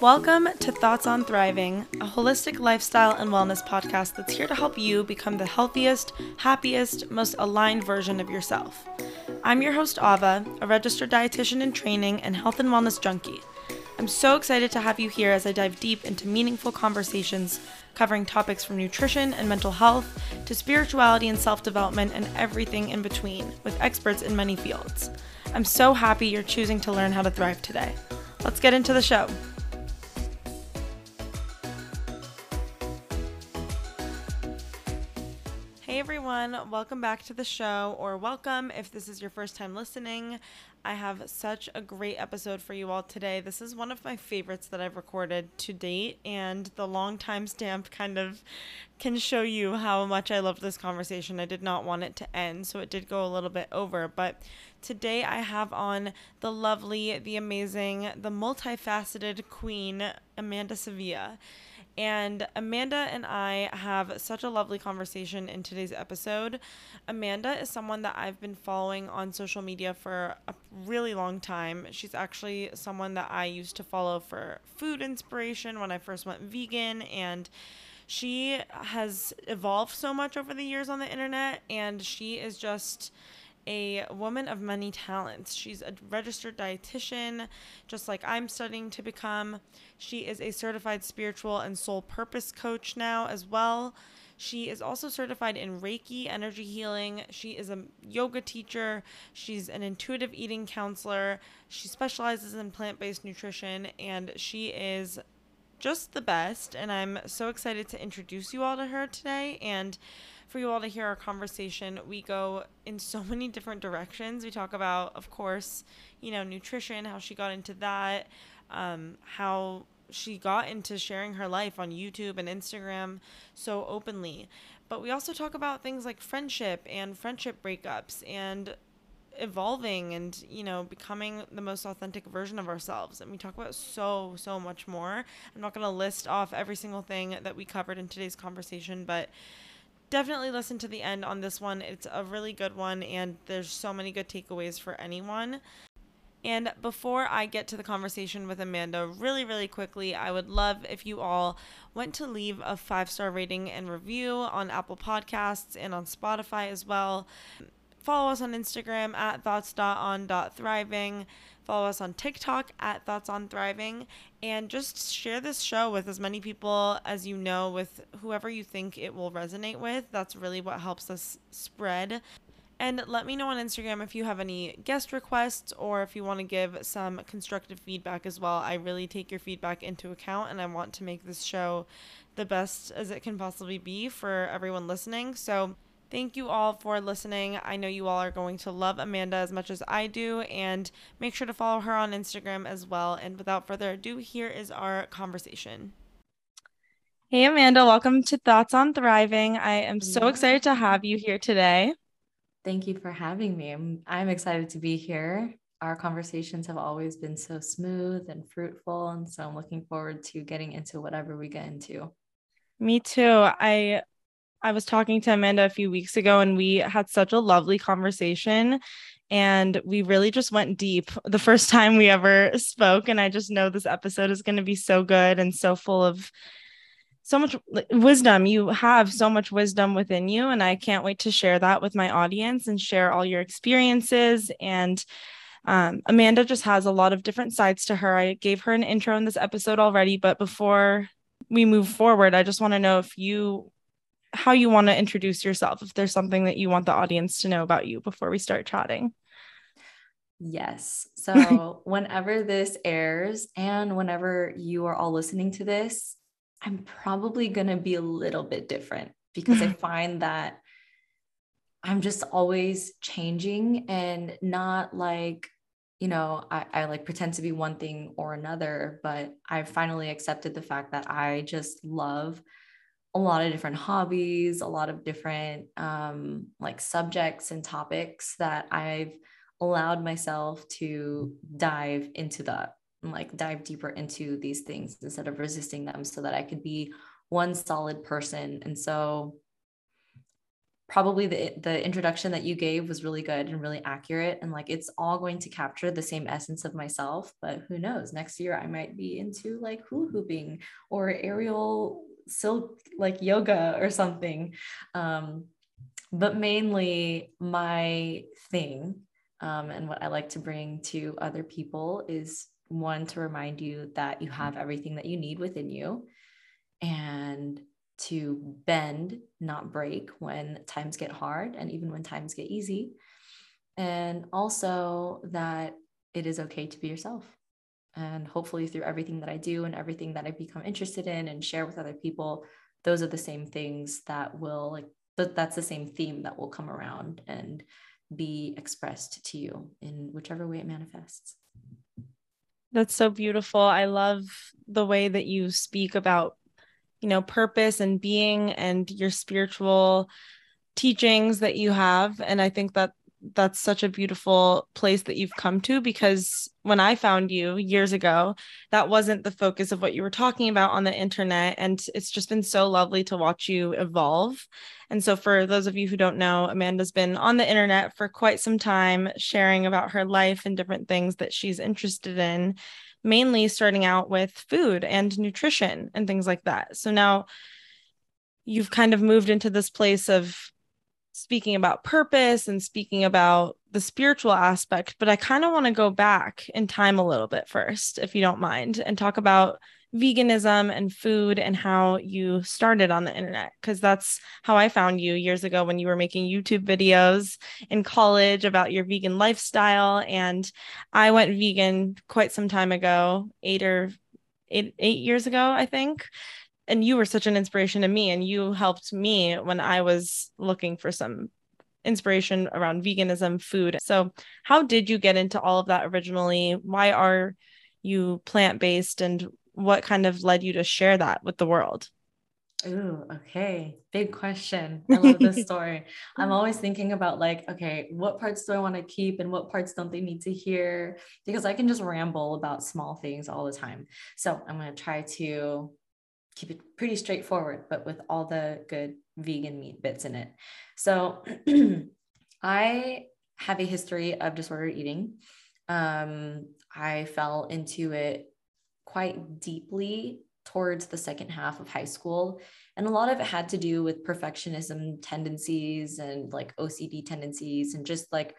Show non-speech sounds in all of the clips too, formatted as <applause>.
Welcome to Thoughts on Thriving, a holistic lifestyle and wellness podcast that's here to help you become the healthiest, happiest, most aligned version of yourself. I'm your host, Ava, a registered dietitian in training and health and wellness junkie. I'm so excited to have you here as I dive deep into meaningful conversations covering topics from nutrition and mental health to spirituality and self development and everything in between with experts in many fields. I'm so happy you're choosing to learn how to thrive today. Let's get into the show. Everyone, welcome back to the show, or welcome if this is your first time listening. I have such a great episode for you all today. This is one of my favorites that I've recorded to date, and the long time stamp kind of can show you how much I loved this conversation. I did not want it to end, so it did go a little bit over. But today I have on the lovely, the amazing, the multifaceted queen, Amanda Sevilla. And Amanda and I have such a lovely conversation in today's episode. Amanda is someone that I've been following on social media for a really long time. She's actually someone that I used to follow for food inspiration when I first went vegan. And she has evolved so much over the years on the internet. And she is just a woman of many talents. She's a registered dietitian, just like I'm studying to become. She is a certified spiritual and soul purpose coach now as well. She is also certified in Reiki energy healing. She is a yoga teacher. She's an intuitive eating counselor. She specializes in plant based nutrition and she is just the best. And I'm so excited to introduce you all to her today. And for you all to hear our conversation. We go in so <laughs> many different directions. We talk about, of course, you know, nutrition, how she got into that, um, how she got into sharing her life on YouTube and Instagram so openly. But we also talk about things like friendship and friendship breakups and evolving and you know becoming the most authentic version of ourselves and we talk about so so much more i'm not going to list off every single thing that we covered in today's conversation but definitely listen to the end on this one. It's a really good one, and there's so many good takeaways for anyone. And before I get to the conversation with Amanda, really, really quickly, I would love if you all went to leave a five star rating and review on Apple Podcasts and on Spotify as well. Follow us on Instagram at thoughts.on.thriving. Follow us on TikTok at Thoughts on Thriving and just share this show with as many people as you know, with whoever you think it will resonate with. That's really what helps us spread. And let me know on Instagram if you have any guest requests or if you want to give some constructive feedback as well. I really take your feedback into account and I want to make this show the best as it can possibly be for everyone listening. So, Thank you all for listening. I know you all are going to love Amanda as much as I do, and make sure to follow her on Instagram as well. And without further ado, here is our conversation. Hey, Amanda, welcome to Thoughts on Thriving. I am so excited to have you here today. Thank you for having me. I'm, I'm excited to be here. Our conversations have always been so smooth and fruitful. And so I'm looking forward to getting into whatever we get into. Me too. I I was talking to Amanda a few weeks ago and we had such a lovely conversation and we really just went deep the first <laughs> time we ever spoke. And I just know this episode is going to be so good and so full of so much wisdom. You have so much wisdom within you and I can't wait to share that with my audience and share all your experiences. And um, Amanda just has a lot of different sides to her. I gave her an intro in this episode already, but before we move forward, I just want to know if you how you want to introduce yourself if there's something that you want the audience to know about you before we start chatting. Yes. So, <laughs> whenever this airs and whenever you are all listening to this, I'm probably going to be a little bit different because I <laughs> find that I'm just always changing and not like, you know, I, I like pretend to be one thing or another, but I finally accepted the fact that I just love a lot of different hobbies, a lot of different um, like subjects and topics that I've allowed myself to dive into that, like dive deeper into these things instead of resisting them so that I could be one solid person. And so probably the the introduction that you gave was really good and really accurate and like it's all going to capture the same essence of myself but who knows next year i might be into like hula hooping or aerial silk like yoga or something um but mainly my thing um, and what i like to bring to other people is one to remind you that you have everything that you need within you and to bend, not break when times get hard and even when times get easy. And also that it is okay to be yourself. And hopefully, through everything that I do and everything that I become interested in and share with other people, those are the same things that will, like, that's the same theme that will come around and be expressed to you in whichever way it manifests. That's so beautiful. I love the way that you speak about you know purpose and being and your spiritual teachings that you have and i think that that's such a beautiful place that you've come to because when I found you years ago, that wasn't the focus of what you were talking about on the internet. And it's just been so lovely to watch you evolve. And so, for those of you who don't know, Amanda's been on the internet for quite some time, sharing about her life and different things that she's interested in mainly starting out with food and nutrition and things like that. So now you've kind of moved into this place of speaking about purpose and speaking about the spiritual aspect, but I kind of want to go back in time a little bit first, if you don't mind, and talk about veganism and food and how you started on the internet because that's how I found you years ago when you were making YouTube videos in college about your vegan lifestyle. And I went vegan quite some time ago 8 or 8 8 years ago I think and you were such an inspiration to me and you helped me when I was looking for some inspiration around veganism food so how did you get into all of that originally why are you plant based and what kind of led you to share that with the world? Ooh, okay. Big question. I love this <laughs> story. I'm always thinking about like, okay, what parts do I want to keep and what parts don't they need to hear? Because I can just ramble about small things all the time. So I'm going to try to keep it pretty straightforward, but with all the good vegan meat bits in it. So <clears throat> I have a history of disordered eating. Um, I fell into it quite deeply towards the second half of high school. And a lot of it had to do with perfectionism tendencies and like OCD tendencies and just like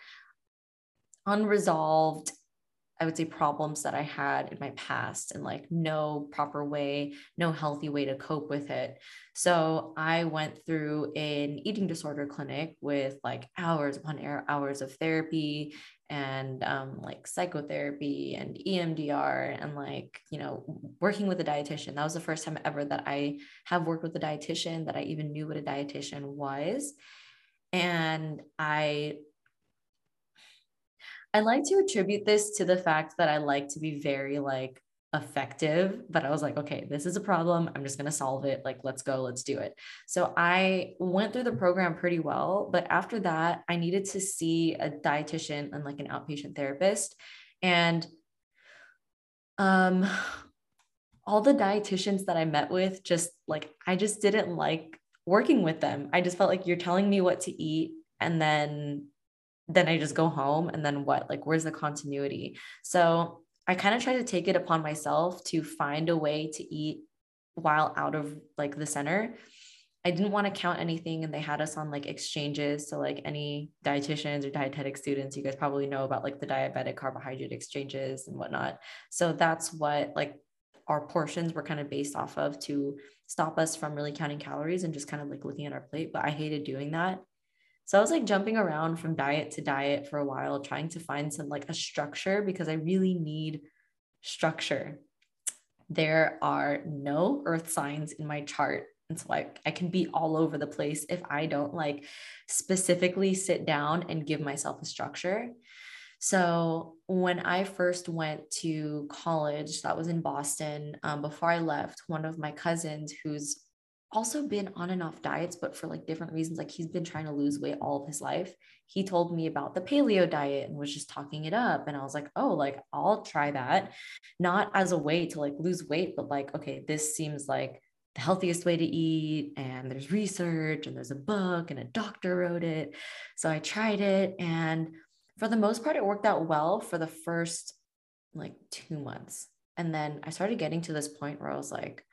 unresolved I would say problems that I had in my past and like no proper way, no healthy way to cope with it. So I went through an eating disorder clinic with like hours upon hours of therapy and um, like psychotherapy and EMDR and like, you know, working with a dietitian. That was the first time ever that I have worked with a dietitian, that I even knew what a dietitian was. And I I like to attribute this to the fact that I like to be very like effective, but I was like, okay, this is a problem. I'm just going to solve it. Like, let's go, let's do it. So I went through the program pretty well. But after that, I needed to see a dietitian and like an outpatient therapist. And um, all the dietitians that I met with, just like, I just didn't like working with them. I just felt like you're telling me what to eat. And then then I just go home and then what? Like, where's the continuity? So I kind of try to take it upon myself to find a way to eat while out of like the center. I didn't want to count anything and they had us on like exchanges. So like any dietitians or dietetic students, you guys probably know about like the diabetic carbohydrate exchanges and whatnot. So that's what like our portions were kind of based off of to stop us from really counting calories and just kind of like looking at our plate. But I hated doing that. So I was like jumping around from diet to diet for a while, trying to find some like a structure because I really need structure. There are no earth signs in my chart. And so I, I can be all over the place if I don't like specifically sit down and give myself a structure. So when I first went to college, that was in Boston, um, before I left, one of my cousins who's also been on and off diets, but for like different reasons. Like he's been trying to lose weight all of his life. He told me about the paleo diet and was just talking it up. And I was like, oh, like I'll try that. Not as a way to like lose weight, but like, okay, this seems like the healthiest way to eat and there's research and there's a book and a doctor wrote it. So I tried it and for the most part it worked out well for the first like 2 months. And then I started getting to this point where I was like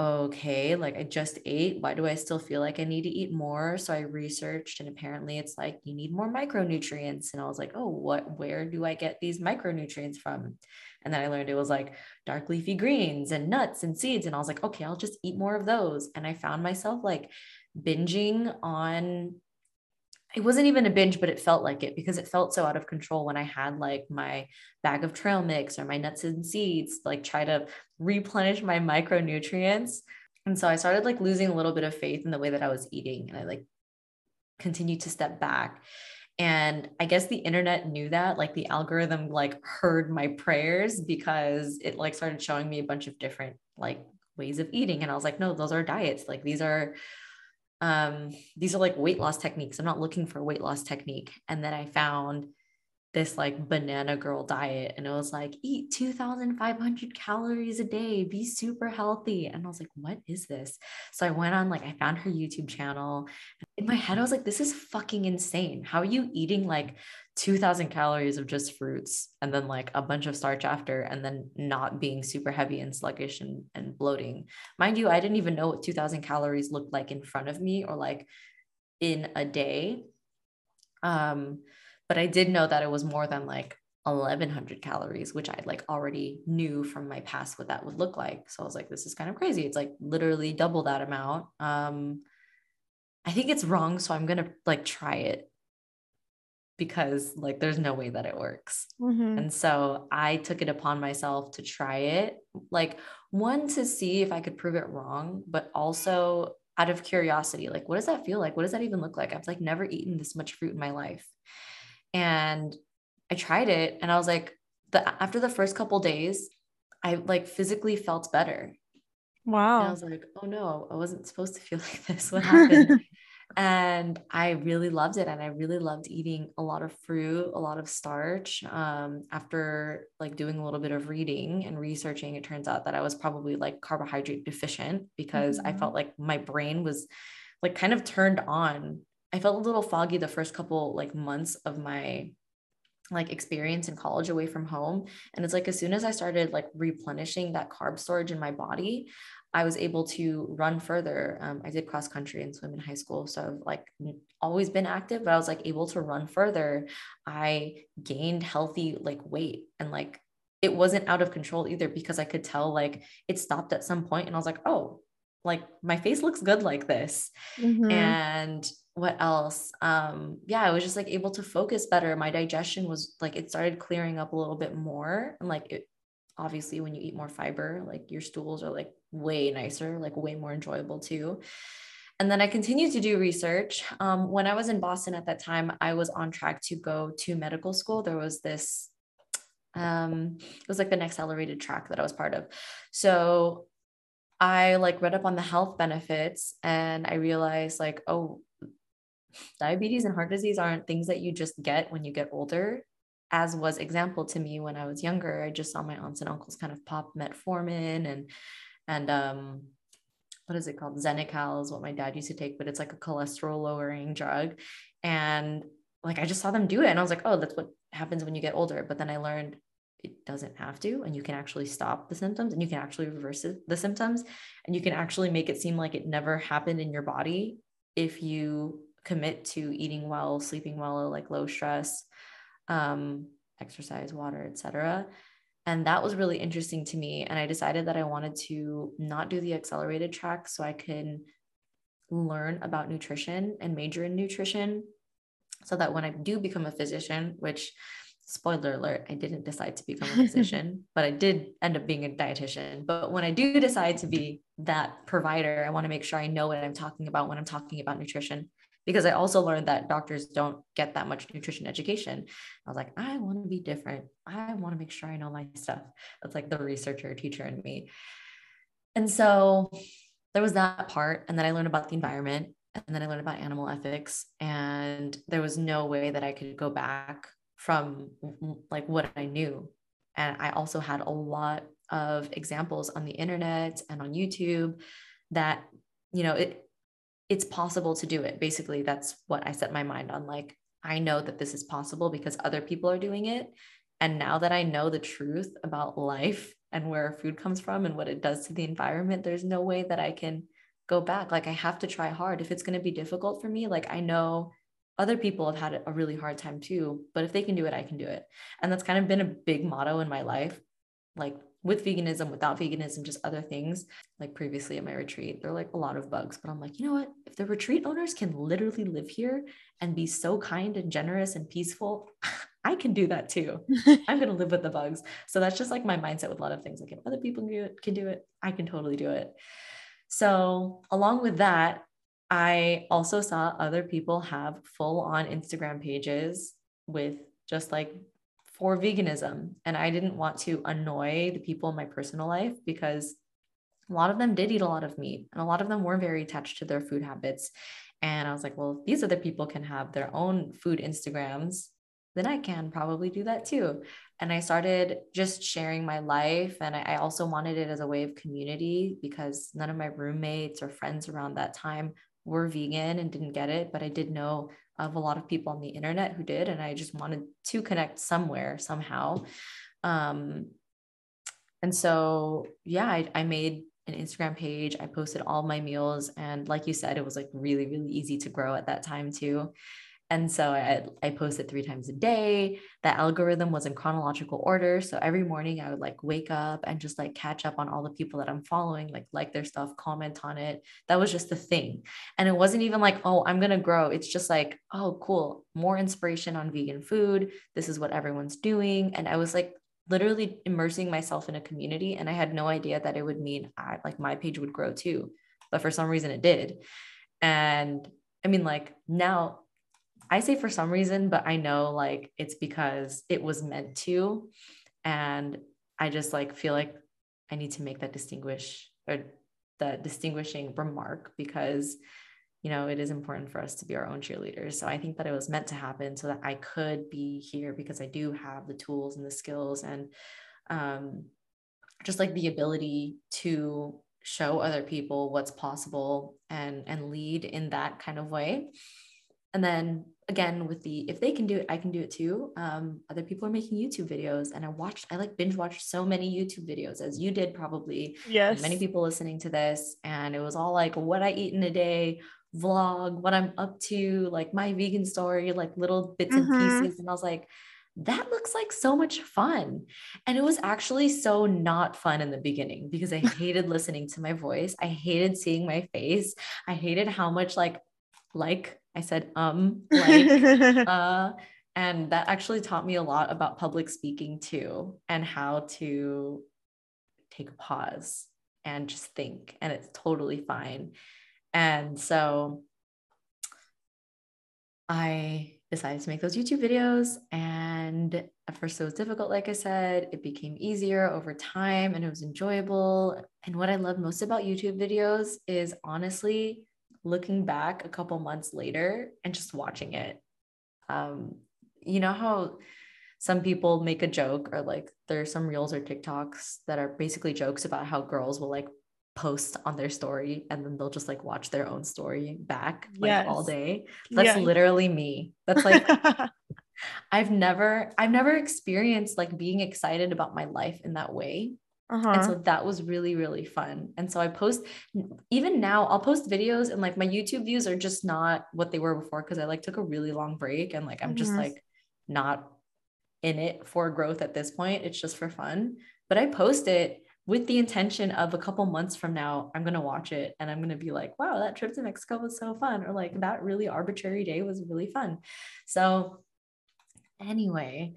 okay, like I just ate. Why do I still feel like I need to eat more? So I researched, and apparently it's like you need more micronutrients. And I was like, oh, what, where do I get these micronutrients from? And then I learned it was like dark leafy greens and nuts and seeds. And I was like, okay, I'll just eat more of those. And I found myself like binging on it wasn't even a binge, but it felt like it because it felt so out of control when I had like my bag of trail mix or my nuts and seeds, like try to replenish my micronutrients. And so I started like losing a little bit of faith in the way that I was eating. And I like continued to step back. And I guess the internet knew that, like the algorithm like heard my prayers because it like started showing me a bunch of different like ways of eating. And I was like, no, those are diets. Like these are um these are like weight loss techniques. I'm not looking for a weight loss technique. And then I found this like banana girl diet and it was like eat 2500 calories a day. Be super healthy. And i was like what is this? So i went on like i found her youtube channel. In my head i was like this is fucking insane. How are you eating like 2000 calories of just fruits and then like a bunch of starch after and then not being super heavy and sluggish and, and bloating mind you i didn't even know what 2000 calories looked like in front of me or like in a day um but I did know that it was more than like 1100 calories, which I like already knew from my past what that would look like. So I was like, this is kind of crazy. It's like literally double that amount. Um, I think it's wrong. So I'm to like try it because like there's no way that it works. Mm-hmm. And so I took it upon myself to try it. Like one to see if I could prove it wrong, but also out of curiosity, like what does that feel like? What does that even look like? I've like never eaten this much fruit in my life. And I tried it and I was like, the after the first couple days, I like physically felt better. Wow. And I was like, oh no, I wasn't supposed to feel <laughs> like this. What <laughs> happened? And I really loved it. And I really loved eating a lot of fruit, a lot of starch. Um, after like doing a little bit of reading and researching, it turns out that I was probably like carbohydrate deficient because mm-hmm. I felt like my brain was like kind of turned on I felt a little foggy the first couple like months of my like experience in college away from home and it's like as soon as i started like replenishing that carb storage in my body i was able to run further. Um, i did cross country and swim in high school so i've like always been active but i was like able to run further. I gained healthy like weight and like it wasn't out of control either because i could tell like it stopped at some point and i was like oh like my face looks good like this. Mm-hmm. and what else? Um yeah i was just like able to focus better. My digestion was like it started clearing up a little bit more and like it obviously when you eat more fiber like your stools are like way nicer like way more enjoyable too. And then i continued to do research. Um, when i was in boston at that time i was on track to go to medical school. There was this um it was like an accelerated track that i was part of. So i like read up on the health benefits and i realized like oh diabetes and heart disease aren't things that you just get when you get older as was example to me when I was younger. I just saw my aunts and uncles kind of pop metformin and and um what is it called? Xenical is what my dad used to take, but it's like a cholesterol lowering drug. And like I just saw them do it. And I was like, oh, that's what happens when you get older. But then I learned it doesn't have to. And you can actually stop the symptoms and you can actually reverse the symptoms. And you can actually make it seem like it never happened in your body if you commit to eating well, sleeping well, like low stress, um, exercise, water, etc. And that was really interesting to me. And I decided that I wanted to not do the accelerated track so I can learn about nutrition and major in nutrition so that when I do become a physician, which spoiler alert, I didn't decide to become a <laughs> physician, but I did end up being a dietitian. But when I do decide to be that provider, I want to make sure I know what I'm talking about when I'm talking about nutrition because I also learned that doctors don't get that much nutrition education. I was like, I want to be different. I want to make sure I know my stuff. That's like the researcher teacher in me. And so there was that part. And then I learned about the environment and then I learned about animal ethics. And there was no way that I could go back from like what I knew. And I also had a lot of examples on the internet and on YouTube that, you know, it it's possible to do it. Basically, that's what I set my mind on. Like, I know that this is possible because other people are doing it. And now that I know the truth about life and where food comes from and what it does to the environment, there's no way that I can go back. Like, I have to try hard. If it's going to be difficult for me, like, I know other people have had a really hard time too, but if they can do it, I can do it. And that's kind of been a big motto in my life. Like, with veganism, without veganism, just other things. Like previously at my retreat, there are like a lot of bugs, but I'm like, you know what? If the retreat owners can literally live here and be so kind and generous and peaceful, <laughs> I can do that too. <laughs> I'm going to live with the bugs. So that's just like my mindset with a lot of things. Like if other people can do it, can do it, I can totally do it. So along with that, I also saw other people have full on Instagram pages with just like for veganism. And I didn't want to annoy the people in my personal life because a lot of them did eat a lot of meat and a lot of them were very attached to their food habits. And I was like, well, if these other people can have their own food Instagrams, then I can probably do that too. And I started just sharing my life. And I also wanted it as a way of community because none of my roommates or friends around that time were vegan and didn't get it. But I did know of a lot of people on the internet who did and i just wanted to connect somewhere somehow. Um, and so yeah I, I made an instagram page. I posted all my meals and like you said it was like really really easy to grow at that time too and so I, I posted three times a day. The algorithm was in chronological order. So every morning I would like wake up and just like catch up on all the people that I'm following, like like their stuff, comment on it. That was just the thing. And it wasn't even like, oh, I'm going to grow. It's just like, oh, cool. More inspiration on vegan food. This is what everyone's doing. And I was like literally immersing myself in a community. And I had no idea that it would mean I like my page would grow too. But for some reason it did. And I mean, like now I say for some reason, but I know like it's because it was meant to. And I just like feel like I need to make that distinguish or the distinguishing remark because you know it is important for us to be our own cheerleaders so i think that it was meant to happen so that i could be here because i do have the tools and the skills and um, just like the ability to show other people what's possible and and lead in that kind of way and then again with the if they can do it i can do it too um, other people are making youtube videos and i watched i like binge watched so many youtube videos as you did probably yes many people listening to this and it was all like what i eat in a day vlog what i'm up to like my vegan story like little bits mm-hmm. and pieces and i was like that looks like so much fun. And it was actually so not fun in the beginning because I <laughs> hated listening to my voice. I hated seeing my face. I hated how much like like I said, um, <laughs> like, <laughs> uh, and that actually taught me a lot about public speaking too, and how to take a pause and just think, and it's totally fine. And so I decided to make those YouTube videos. And at first, it was difficult. Like I said, it became easier over time and it was enjoyable. And what I love most about YouTube videos is honestly looking back a couple months later and just watching it. Um, you know how some people make a joke or like there's some reels or TikToks that are basically jokes about how girls will like post on their story and then they'll just like watch their own story back like yes. all day. That's yes. literally me. That's like <laughs> I've never I've never experienced like being excited about my life in that way. Uh-huh. And so that was really, really fun. And so I post, even now, I'll post videos and like my YouTube views are just not what they were before because I like took a really long break and like I'm mm-hmm. just like not in it for growth at this point. It's just for fun. But I post it with the intention of a couple months from now, I'm going to watch it and I'm going to be like, wow, that trip to Mexico was so fun. Or like that really arbitrary day was really fun. So, anyway,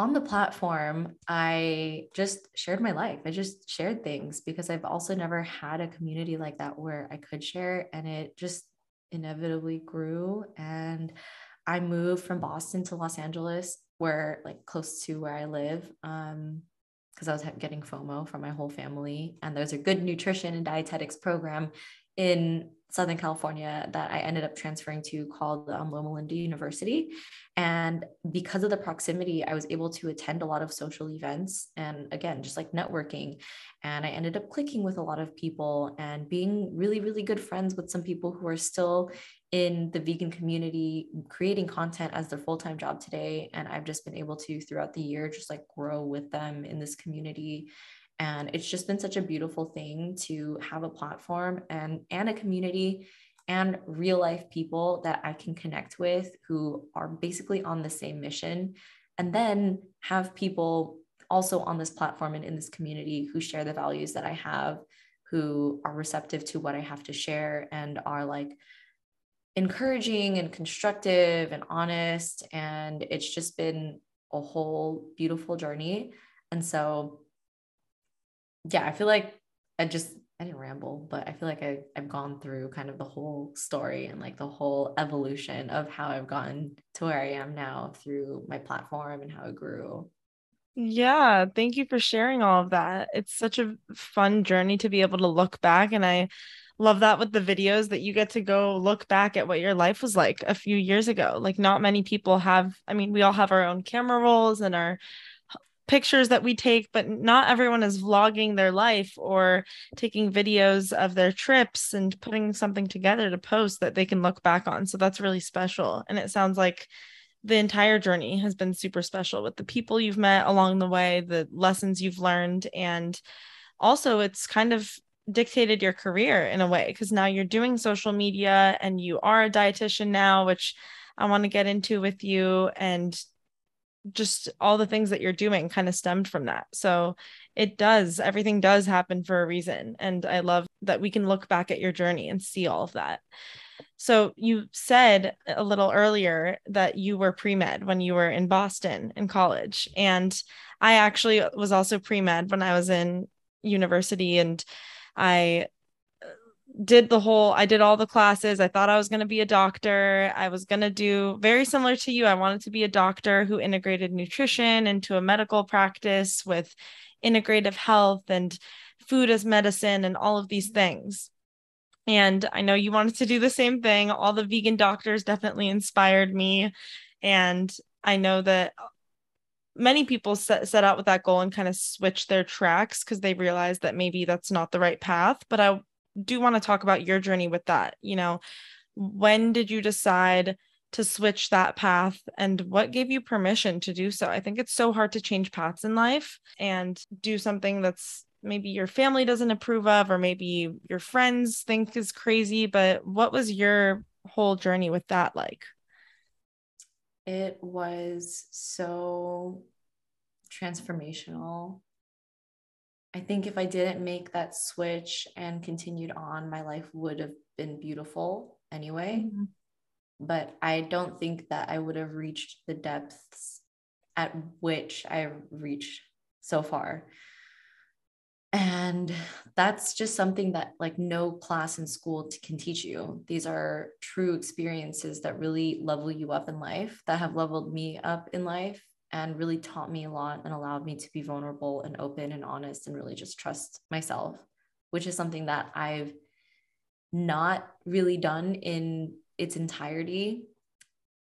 on the platform, I just shared my life. I just shared things because I've also never had a community like that where I could share and it just inevitably grew. And I moved from Boston to Los Angeles, where like close to where I live. Um, because I was getting FOMO from my whole family. And there's a good nutrition and dietetics program in Southern California that I ended up transferring to called um, Loma Linda University. And because of the proximity, I was able to attend a lot of social events and again, just like networking. And I ended up clicking with a lot of people and being really, really good friends with some people who are still in the vegan community, creating content as their full time job today. And I've just been able to, throughout the year, just like grow with them in this community and it's just been such a beautiful thing to have a platform and and a community and real life people that I can connect with who are basically on the same mission. And then have people also on this platform and in this community who share the values that I have who are receptive to what I have to share and are like encouraging and constructive and honest. And it's just been a whole beautiful journey. And so yeah, I feel like I just I didn't ramble, but I feel like I, I've gone through kind of the whole story and like the whole evolution of how I've gotten to where I am now through my platform and how it grew. Yeah, thank you for sharing all of that. It's such a fun journey to be able to look back. And I love that with the videos that you get to go look back at what your life was like a few years ago. Like, not many people have, I mean, we all have our own camera rolls and our pictures that we take, but not everyone is vlogging their life or taking videos of their trips and putting something together to post that they can look back on. So that's really special. And it sounds like the entire journey has been super special with the people you've met along the way, the lessons you've learned, and also it's kind of dictated your career in a way because now you're doing social media and you are a dietitian now, which I want to get into with you and just all the things that you're doing kind of stemmed from that. So it does, everything does happen for a reason. And I love that we can look back at your journey and see all of that. So you said a little earlier that you were pre-med when you were in Boston in college. And I actually was also pre-med when I was in university and I did the whole I did all the classes. I thought I was going to be a doctor. I was going to do very similar to you. I wanted to be a doctor who integrated nutrition into a medical practice with integrative health and food as medicine and all of these mm-hmm. things. And I know you wanted to do the same thing. All the vegan doctors definitely inspired me. And I know that many people set, set out with that goal and kind of switch their tracks because they realized that maybe that's not the right path. But I do want to talk about your journey with that. You know, when did you decide to switch that path and what gave you permission to do so? I think it's so hard to change paths in life and do something that's maybe your family doesn't approve of or maybe your friends think is crazy, but what was your whole journey with that like? It was so transformational I think if I didn't make that switch and continued on, my life would have been beautiful anyway. Mm-hmm. But I don't think that I would have reached the depths at which I reached so far. And that's just something that like no class in school can teach you. These are true experiences that really level you up in life, that have leveled me up in life and really taught me a lot and allowed me to be vulnerable and open and honest and really just trust myself, which is something that I've not really done in its entirety.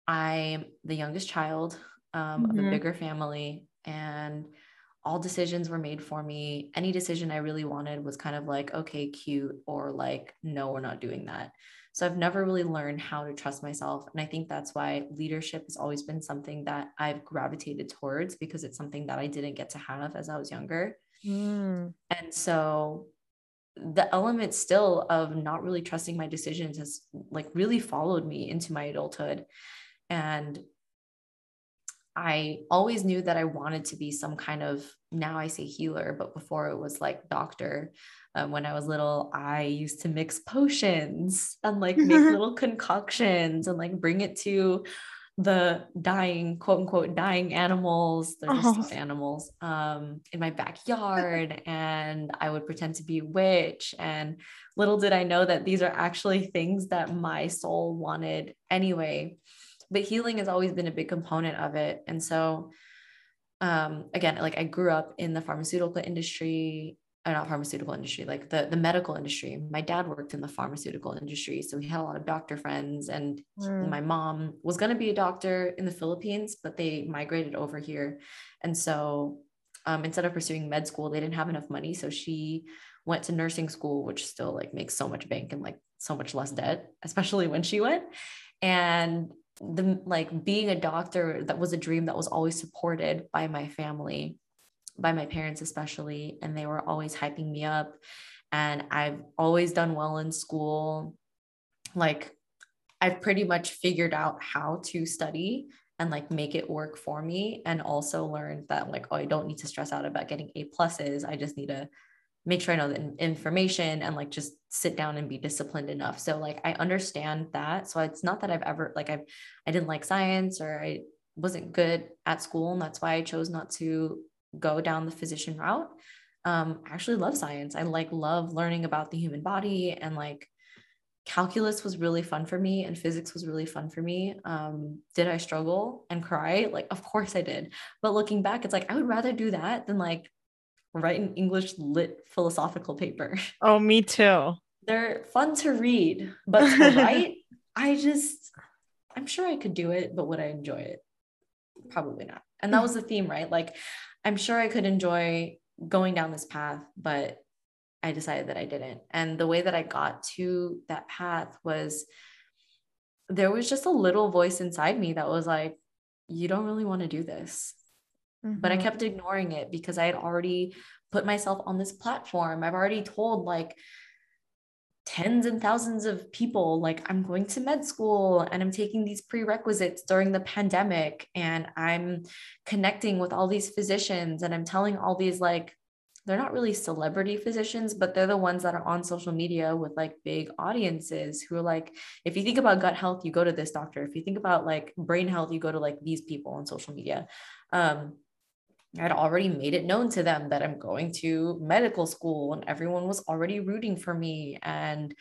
I'm the youngest child um, mm-hmm. of a mm-hmm. bigger family, and all decisions were made for me. Any decision I really wanted was kind of like, okay, cute, or like, no, we're not doing that. So I've never really learned how to trust myself. And I think that's why leadership has always been something that I've gravitated towards because it's something that I didn't get to have as I was younger. Mm. And so the element still of not really trusting my decisions has like really followed me into my adulthood. And I always knew that I wanted to be some kind of now I say healer, but before it was like doctor um, when I was little, I used to mix potions and like make <laughs> little concoctions and like bring it to the dying, quote unquote, dying animals. They're just oh. animals um, in my <laughs> backyard. and I would pretend to be a witch. And little did I know that these are actually things that my soul wanted anyway. But healing has always been a big component of it. And so, um, again, like I grew up in the pharmaceutical industry not pharmaceutical industry, like the the medical industry. My dad worked in the pharmaceutical industry, so he had a lot of doctor friends. And mm. my mom was going to be a doctor in the Philippines, but they migrated over here, and so um, instead of pursuing med school, they didn't have enough money, so she went to nursing school, which still like makes so much bank and like so much less debt, <laughs> especially when she went. And the like being a doctor that was a dream that was always supported by my family by my parents especially and they were always hyping me up. And i've always done well in school. Like i've pretty much figured out how to study and like make it work for me and also learned that like oh i don't need to stress out about getting a pluses. I just need to make sure i know the information and like just sit down and be disciplined enough. So like i understand that. So it's not that i've ever like i've i didn't like science or i wasn't good at school and that's why i chose not to go down the physician route. Um, I actually love science. I like love learning about the human body and like calculus was really fun for me and physics was really fun for me. Um, did I struggle and cry? Like, of course I did. But looking back, it's like I would rather do that than like write an English lit philosophical paper. <laughs> Oh, me too. They're fun to read, but to <laughs> write, I just, I'm sure I could do it, but would I enjoy it? Probably not. And that was the theme, right? Like, I'm sure I could enjoy going down this path, but I decided that I didn't. And the way that I got to that path was there was just a little voice inside me that was like, you don't really want to do this. Mm-hmm. But I mm-hmm. kept ignoring it because I had already put myself on this platform. I've already told like tens and thousands of people like i'm going to med school and i'm taking these prerequisites during the pandemic and i'm connecting with all these physicians and i'm telling all these like they're not really celebrity physicians but they're the ones that are on social media with like big audiences who are like if you think about gut health you go to this doctor. If you think about like brain health you go to like these people on social media. Um I'd already made it known to them that I'm going to medical school and everyone was already rooting for me. And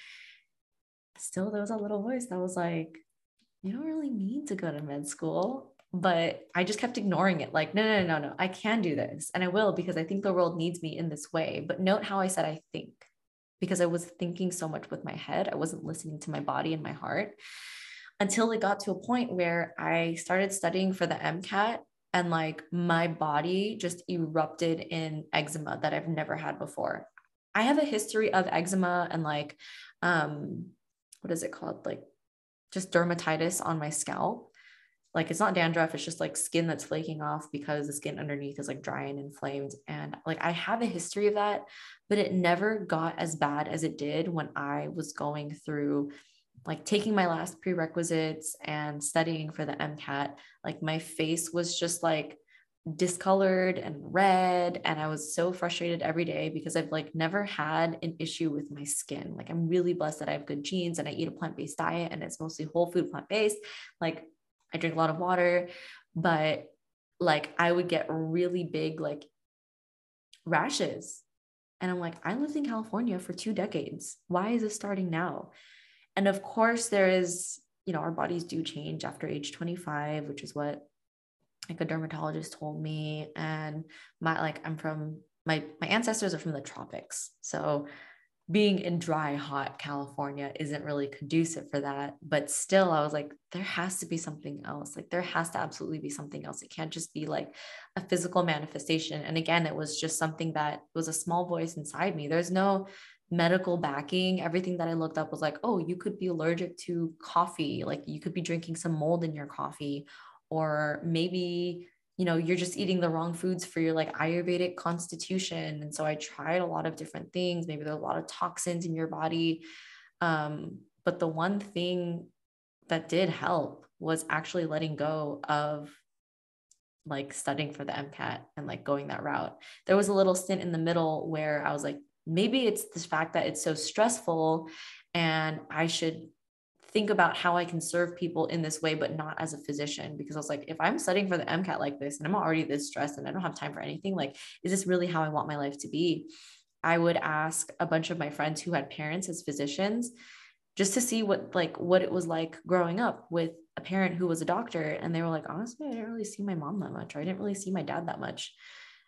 still, there was a little voice that was like, You don't really need to go to med school. But I just kept ignoring it like, No, no, no, no, I can do this. And I will because I think the world needs me in this way. But note how I said I think because I was thinking so much with my head. I wasn't listening to my body and my heart until it got to a point where I started studying for the MCAT and like my body just erupted in eczema that I've never had before. I have a history of eczema and like um what is it called like just dermatitis on my scalp. Like it's not dandruff, it's just like skin that's flaking off because the skin underneath is like dry and inflamed and like I have a history of that, but it never got as bad as it did when I was going through like taking my last prerequisites and studying for the MCAT, like my face was just like discolored and red and I was so frustrated every day because I've like never had an issue with my skin. Like I'm really blessed that I have good genes and I eat a plant-based diet and it's mostly whole food plant-based. Like I drink a lot of water, but like I would get really big like rashes. And I'm like, I lived in California for two decades. Why is this starting now? And of course, there is, you know, our bodies do change after age 25, which is what like a dermatologist told me. And my like I'm from my my ancestors are from the tropics. So being in dry, hot California isn't really conducive for that. But still, I was like, there has to be something else. Like, there has to absolutely be something else. It can't just be like a physical manifestation. And again, it was just something that was a small voice inside me. There's no medical backing, everything that I looked up was like, oh, you could be allergic to coffee. Like you could be drinking some mold in your coffee, or maybe, you know, you're just eating the wrong foods for your like Ayurvedic constitution. And so I tried a lot of different things. Maybe there's a lot of toxins in your body. Um, but the one thing that did help was actually letting go of like studying for the MCAT and like going that route. There was a little stint in the middle where I was like, maybe it's the fact that it's so stressful and I should think about how I can serve people in this way, but not as a physician. Because I was like, if I'm studying for the MCAT like this and I'm already this stressed and I don't have time for anything, like, is this really how I want my life to be? I would ask a bunch of my friends who had parents as physicians just to see what like what it was like growing up with a parent who was a doctor and they were like honestly i didn't really see my mom that much or i didn't really see my dad that much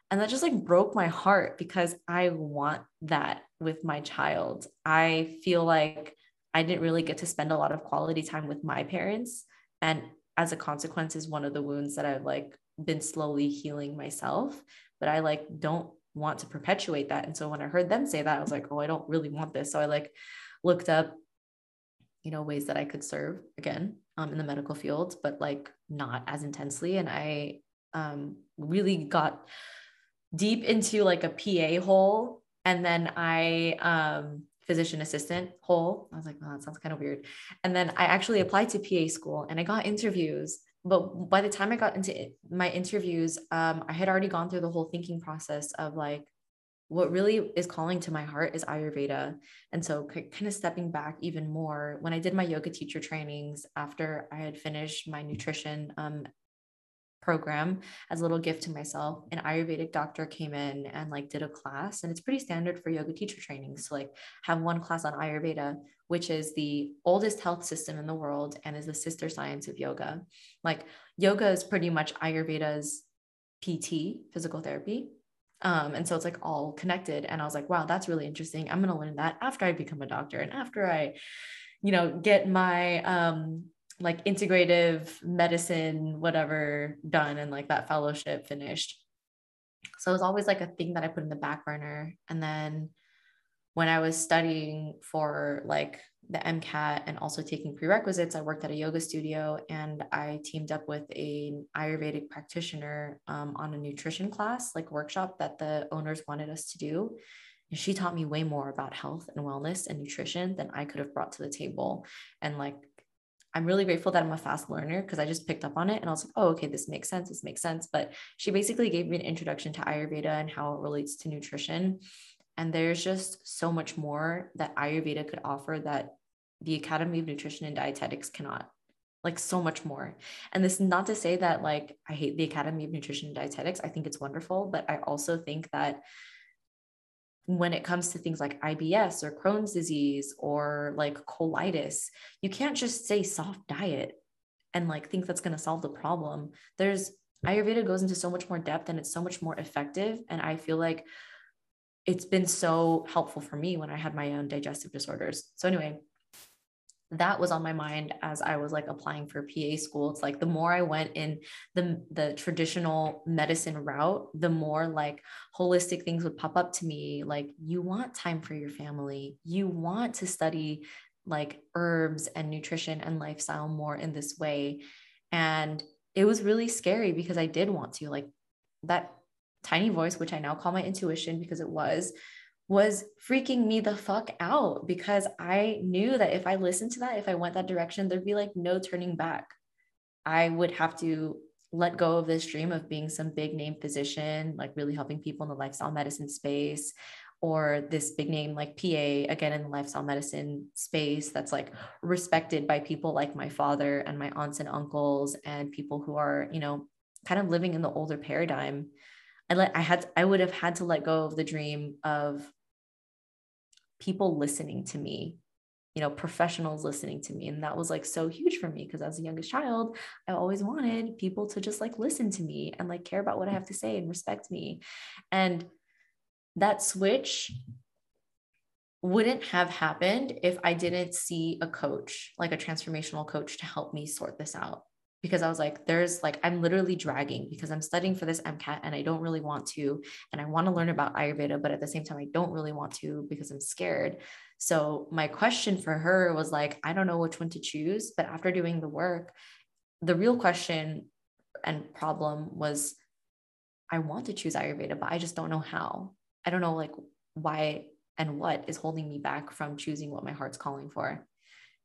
And that just like broke my heart because I want that with my child. I feel like I didn't really get to spend a lot of quality time with my parents. And as a consequence, is one of the wounds that I've like been slowly healing myself. But I like don't want to perpetuate that. And so when I heard them say that, I was like, oh, I don't really want this. So I like looked up, you know, ways that I could serve again um, in the medical field, but like not as intensely. And I um, really got deep into like a PA hole. And then I, um, physician assistant hole. I was like, oh, that sounds kind of weird. And then I actually applied to PA school and I got interviews. But by the time I got into my interviews, um, I had already gone through the whole thinking process of like, what really is calling to my heart is Ayurveda. And so, kind of stepping back even more, when I did my yoga teacher trainings after I had finished my nutrition um, program as a little gift to myself, an Ayurvedic doctor came in and like did a class. And it's pretty standard for yoga teacher trainings to like have one class on Ayurveda, which is the oldest health system in the world and is the sister science of yoga. Like, yoga is pretty much Ayurveda's PT, physical therapy um, and so it's like all connected. And I was like, wow, that's really interesting. I'm going to learn that after I become a doctor and after I, you know, get my um, like integrative medicine, whatever done and like that fellowship finished. So it was always like a thing that I put in the back burner. And then when I was studying for like the MCAT and also taking prerequisites, I worked at a yoga studio and I teamed up with an Ayurvedic practitioner um, on a nutrition class, like workshop that the owners wanted us to do. And she taught me way more about health and wellness and nutrition than I could have brought to the table. And like, I'm really grateful that I'm a fast learner because I just picked up on it and I was like, oh, okay, this makes sense. This makes sense. But she basically gave me an introduction to Ayurveda and how it relates to nutrition. And there's just so much more that Ayurveda could offer that the Academy of Nutrition and Dietetics cannot. Like so much more. And this is not to say that like I hate the Academy of Nutrition and Dietetics. I think it's wonderful, but I also think that when it comes to things like IBS or Crohn's disease or like colitis, you can't just say soft diet and like think that's going to solve the problem. There's Ayurveda goes into so much more depth and it's so much more effective. And I feel like it's been so helpful for me when I had my own digestive disorders. So, anyway, that was on my mind as I was like applying for PA school. It's like the more I went in the the traditional medicine route, the more like holistic things would pop up to me. Like you want time for your family, you want to study like herbs and nutrition and lifestyle more in this way. And it was really scary because I did want to like that tiny voice, which I now call my intuition because it was was freaking me the fuck out because I knew that if I listened to that, if I went that direction, there'd be like no turning back. I would have to let go of this dream of being some big name physician, like really helping people in the lifestyle medicine space, or this big name like PA, again, in the lifestyle medicine space that's like respected by people like my father and my aunts and uncles and people who are, you know, kind of living in the older paradigm. I let I had I would have had to let go of the dream of people listening to me you know professionals listening to me. And that was like so huge for me because as a youngest child i always wanted people to just like listen to me and like care about what i have to say and respect me. And that switch wouldn't have happened if i didn't see a coach like a transformational coach to help me sort this out because I was like, there's like, I'm literally dragging because I'm studying for this MCAT and I don't really want to. And I want to learn about Ayurveda, but at the same time, I don't really want to because I'm scared. So my question for her was like, I don't know which one to choose. But after doing the work, the real question and problem was I want to choose Ayurveda, but I just don't know how. I don't know like why and what is holding me back from choosing what my heart's calling for.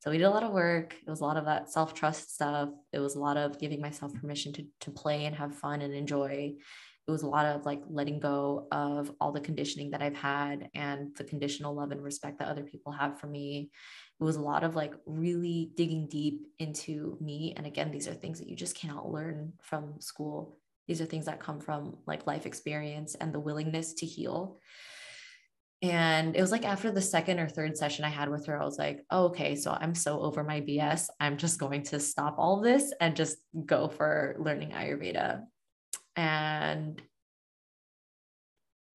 So we did a lot of work. It was a lot of that self trust stuff. It was a lot of giving myself permission to, to play and have fun and enjoy. It was a lot of like letting go of all the conditioning that I've had and the conditional love and respect that other people have for me. It was a lot of like really digging deep into me. And again, these are things that you just cannot learn from school. These are things that come from like life experience and the willingness to heal. And it was like after the second or third session I had with her, I was like, oh, okay, so I'm so over my BS. I'm just going to stop all this and just go for learning Ayurveda. And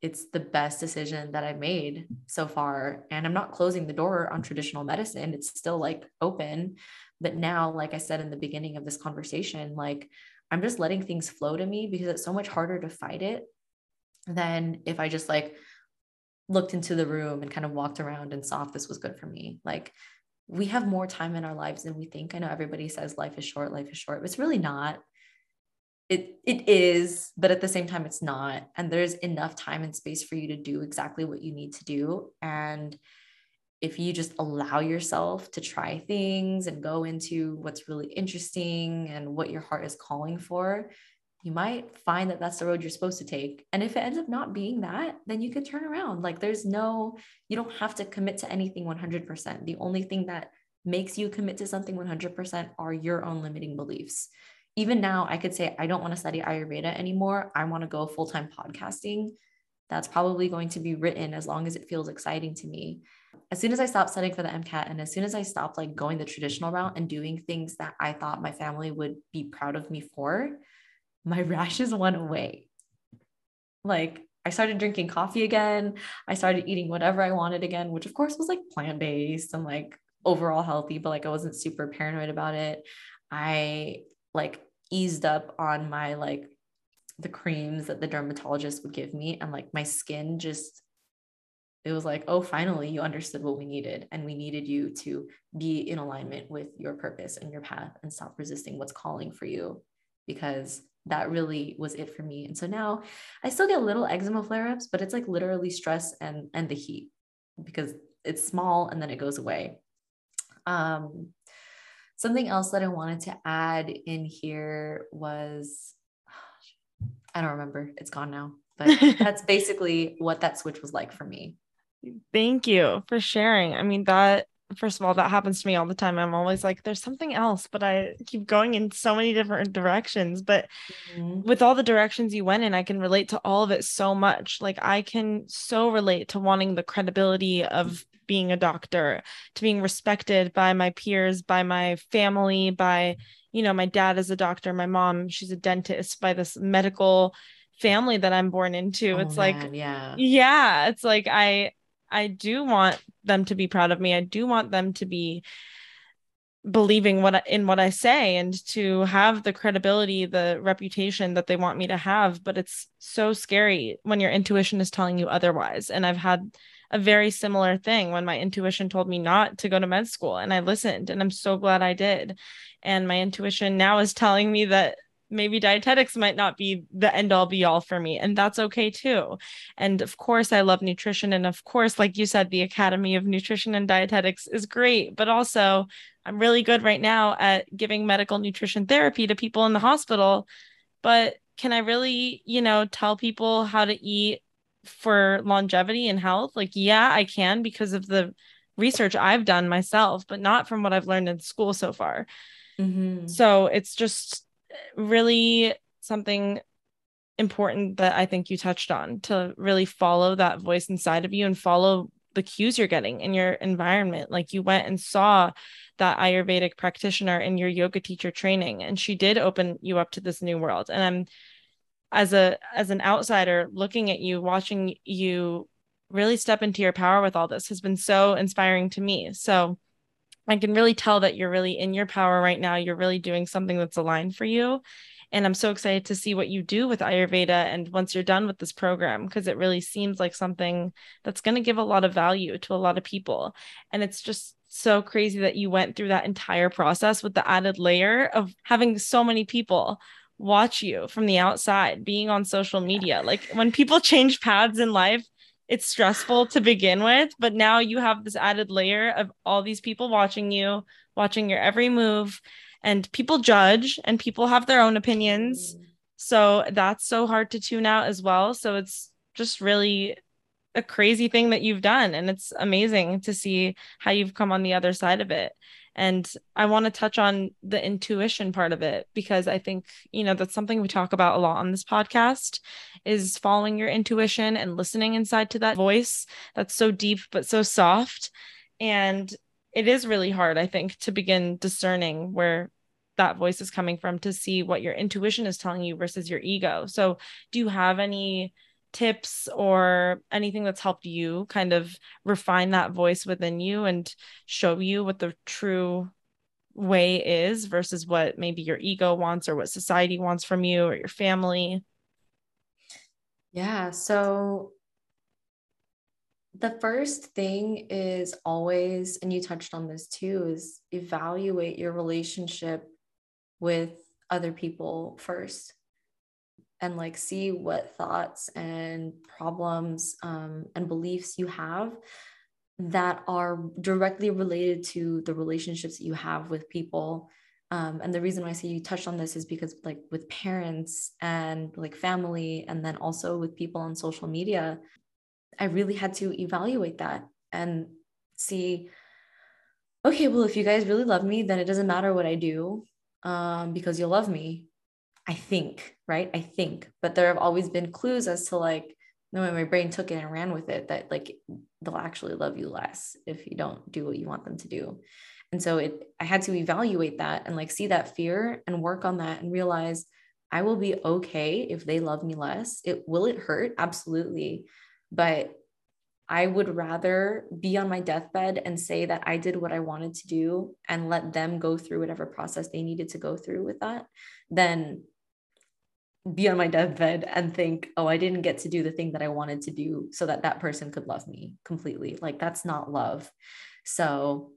it's the best decision that I've made so far. And I'm not closing the door on traditional medicine. It's still like open. But now, like I said in the beginning of this conversation, like I'm just letting things flow to me because it's so much harder to fight it than if I just like looked into the room and kind of walked around and saw if this was good for me. Like we have more time in our lives than we think. I know everybody says life is short, life is short, but it's really not it it is but at the same time it's not and there's enough time and space for you to do exactly what you need to do and if you just allow yourself to try things and go into what's really interesting and what your heart is calling for you might find that that's the road you're supposed to take and if it ends up not being that then you could turn around like there's no you don't have to commit to anything 100% the only thing that makes you commit to something 100% are your own limiting beliefs even now I could say, I don't want to study Ayurveda anymore. I want to go full time podcasting. That's probably going to be written as long as it feels exciting to me. As soon as I stopped studying for the MCAT and as soon as I stopped like going the traditional route and doing things that I thought my family would be proud of me for, my rashes went away. Like I started drinking coffee again. I started eating whatever I wanted again, which of course was like plant based and like overall healthy, but like I wasn't super paranoid about it. I like eased up on my like the creams that the dermatologist would give me and like my skin just it was like oh finally you understood what we needed and we needed you to be in alignment with your purpose and your path and stop resisting what's calling for you because that really was it for me and so now i still get little eczema flare-ups but it's like literally stress and and the heat because it's small and then it goes away um Something else that I wanted to add in here was <sighs> I don't remember. It's gone now. But <laughs> that's basically what that switch was like for me. Thank you for sharing. I mean, that first of all, that happens to me all the time. I'm always like, there's something else, but I keep going in so many different directions. But mm-hmm. with all the directions you went in, I can relate to all of it so much. Like, I can so relate to wanting the credibility of being a doctor, to being respected by my peers, by my family, by, you know, my dad is a doctor, my mom, she's a dentist, by this medical family that I'm born into. Oh, it's man, like, yeah. Yeah. It's like, I, I do want them to be proud of me. I do want them to be believing what in what I say and to have the credibility, the reputation that they want me to have. But it's so scary when your intuition is telling you otherwise. And I've had a very similar thing when my intuition told me not to go to med school and I listened and I'm so glad I did. And my intuition now is telling me that maybe dietetics might not be the end all be all for me and that's okay too. And of course i love nutrition and of course like you said the academy of nutrition and dietetics is great but also i'm really good right now at giving medical nutrition therapy to people in the hospital. But can i really you know tell people how to eat for longevity and health? Like yeah i can because of the research i've done myself but not from what i've learned in school so far. Mm-hmm. so it's just really something important that i think you touched on to really follow that voice inside of you and follow the cues you're getting in your environment. Like you went and saw that ayurvedic practitioner in your yoga teacher training and she did open you up to this new world. And i'm as a as an outsider looking at you watching you really step into your power with all this has been so inspiring to me. So i can really tell that you're really in your power right now. You're really doing something that's aligned for you. And i'm so excited to see what you do with ayurveda and once you're done with this program because it really seems like something that's going to give a lot of value to a lot of people. And it's just so crazy that you went through that entire process with the added layer of having so many people watch you from the outside being on social media. Like when people <laughs> change paths in life it's stressful to begin with but now you have this added layer of all these people watching you watching your every move and people judge and people have their own opinions. So that's so hard to tune out as well. So it's just really a crazy thing that you've done and it's amazing to see how you've come on the other side of it and I want to touch on the intuition part of it because I think, you know, that's something we talk about a lot on this podcast is following your intuition and listening inside to that voice that's so deep but so soft. And it is really hard, I think, to begin discerning where that voice is coming from to see what your intuition is telling you versus your ego. So, do you have any tips or anything that's helped you kind of refine that voice within you and show you what the true way is versus what maybe your ego wants or what society wants from you or your family? Yeah. So the first thing is always, and you touched on this too, is evaluate your relationship with other people first and like see what thoughts and problems um, and beliefs you have that are directly related to the relationships that you have with people. Um, and the reason why I say you touched on this is because like with parents and like family and then also with people on social media I really had to evaluate that and see okay well if you guys really love me then it doesn't matter what I do um, because you'll love me I think right? I think but there have always been clues as to like no my brain took it and ran with it that like they'll actually love you less if you don't do what you want them to do. And so it i had to evaluate that and like see that fear and work on that and realize i will be okay if they love me less. It will it hurt? Absolutely. But I would rather be on my deathbed and say that I did what I wanted to do and let them go through whatever process they needed to go through with that than be on my deathbed and think, oh, I didn't get to do the thing that I wanted to do so that that person could love me completely. Like that's not love. So